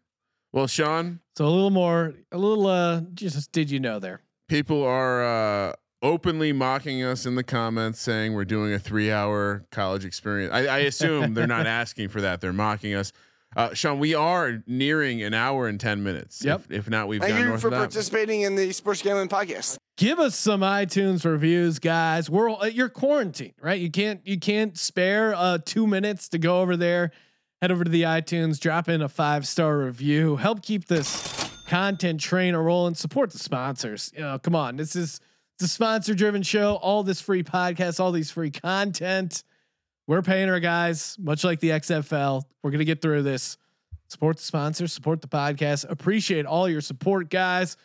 Okay. Well, Sean, So a little more, a little. uh Just did you know there? people are uh, openly mocking us in the comments, saying we're doing a three-hour college experience. I, I assume they're not asking for that; they're mocking us. Uh, Sean, we are nearing an hour and ten minutes. Yep. If, if not, we've Thank gone you north for of that. participating in the Sports Gambling Podcast. Give us some iTunes reviews, guys. We're all- you're quarantined, right? You can't you can't spare uh two minutes to go over there. Head over to the iTunes, drop in a five star review. Help keep this content train a rolling. Support the sponsors. You know, come on. This is a sponsor driven show. All this free podcast, all these free content. We're paying our guys, much like the XFL. We're gonna get through this. Support the sponsors, support the podcast. Appreciate all your support, guys.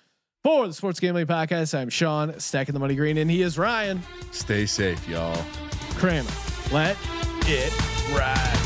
For the Sports Gambling Podcast, I'm Sean, stacking the money green, and he is Ryan Stay safe, y'all. Kramer. Let it ride.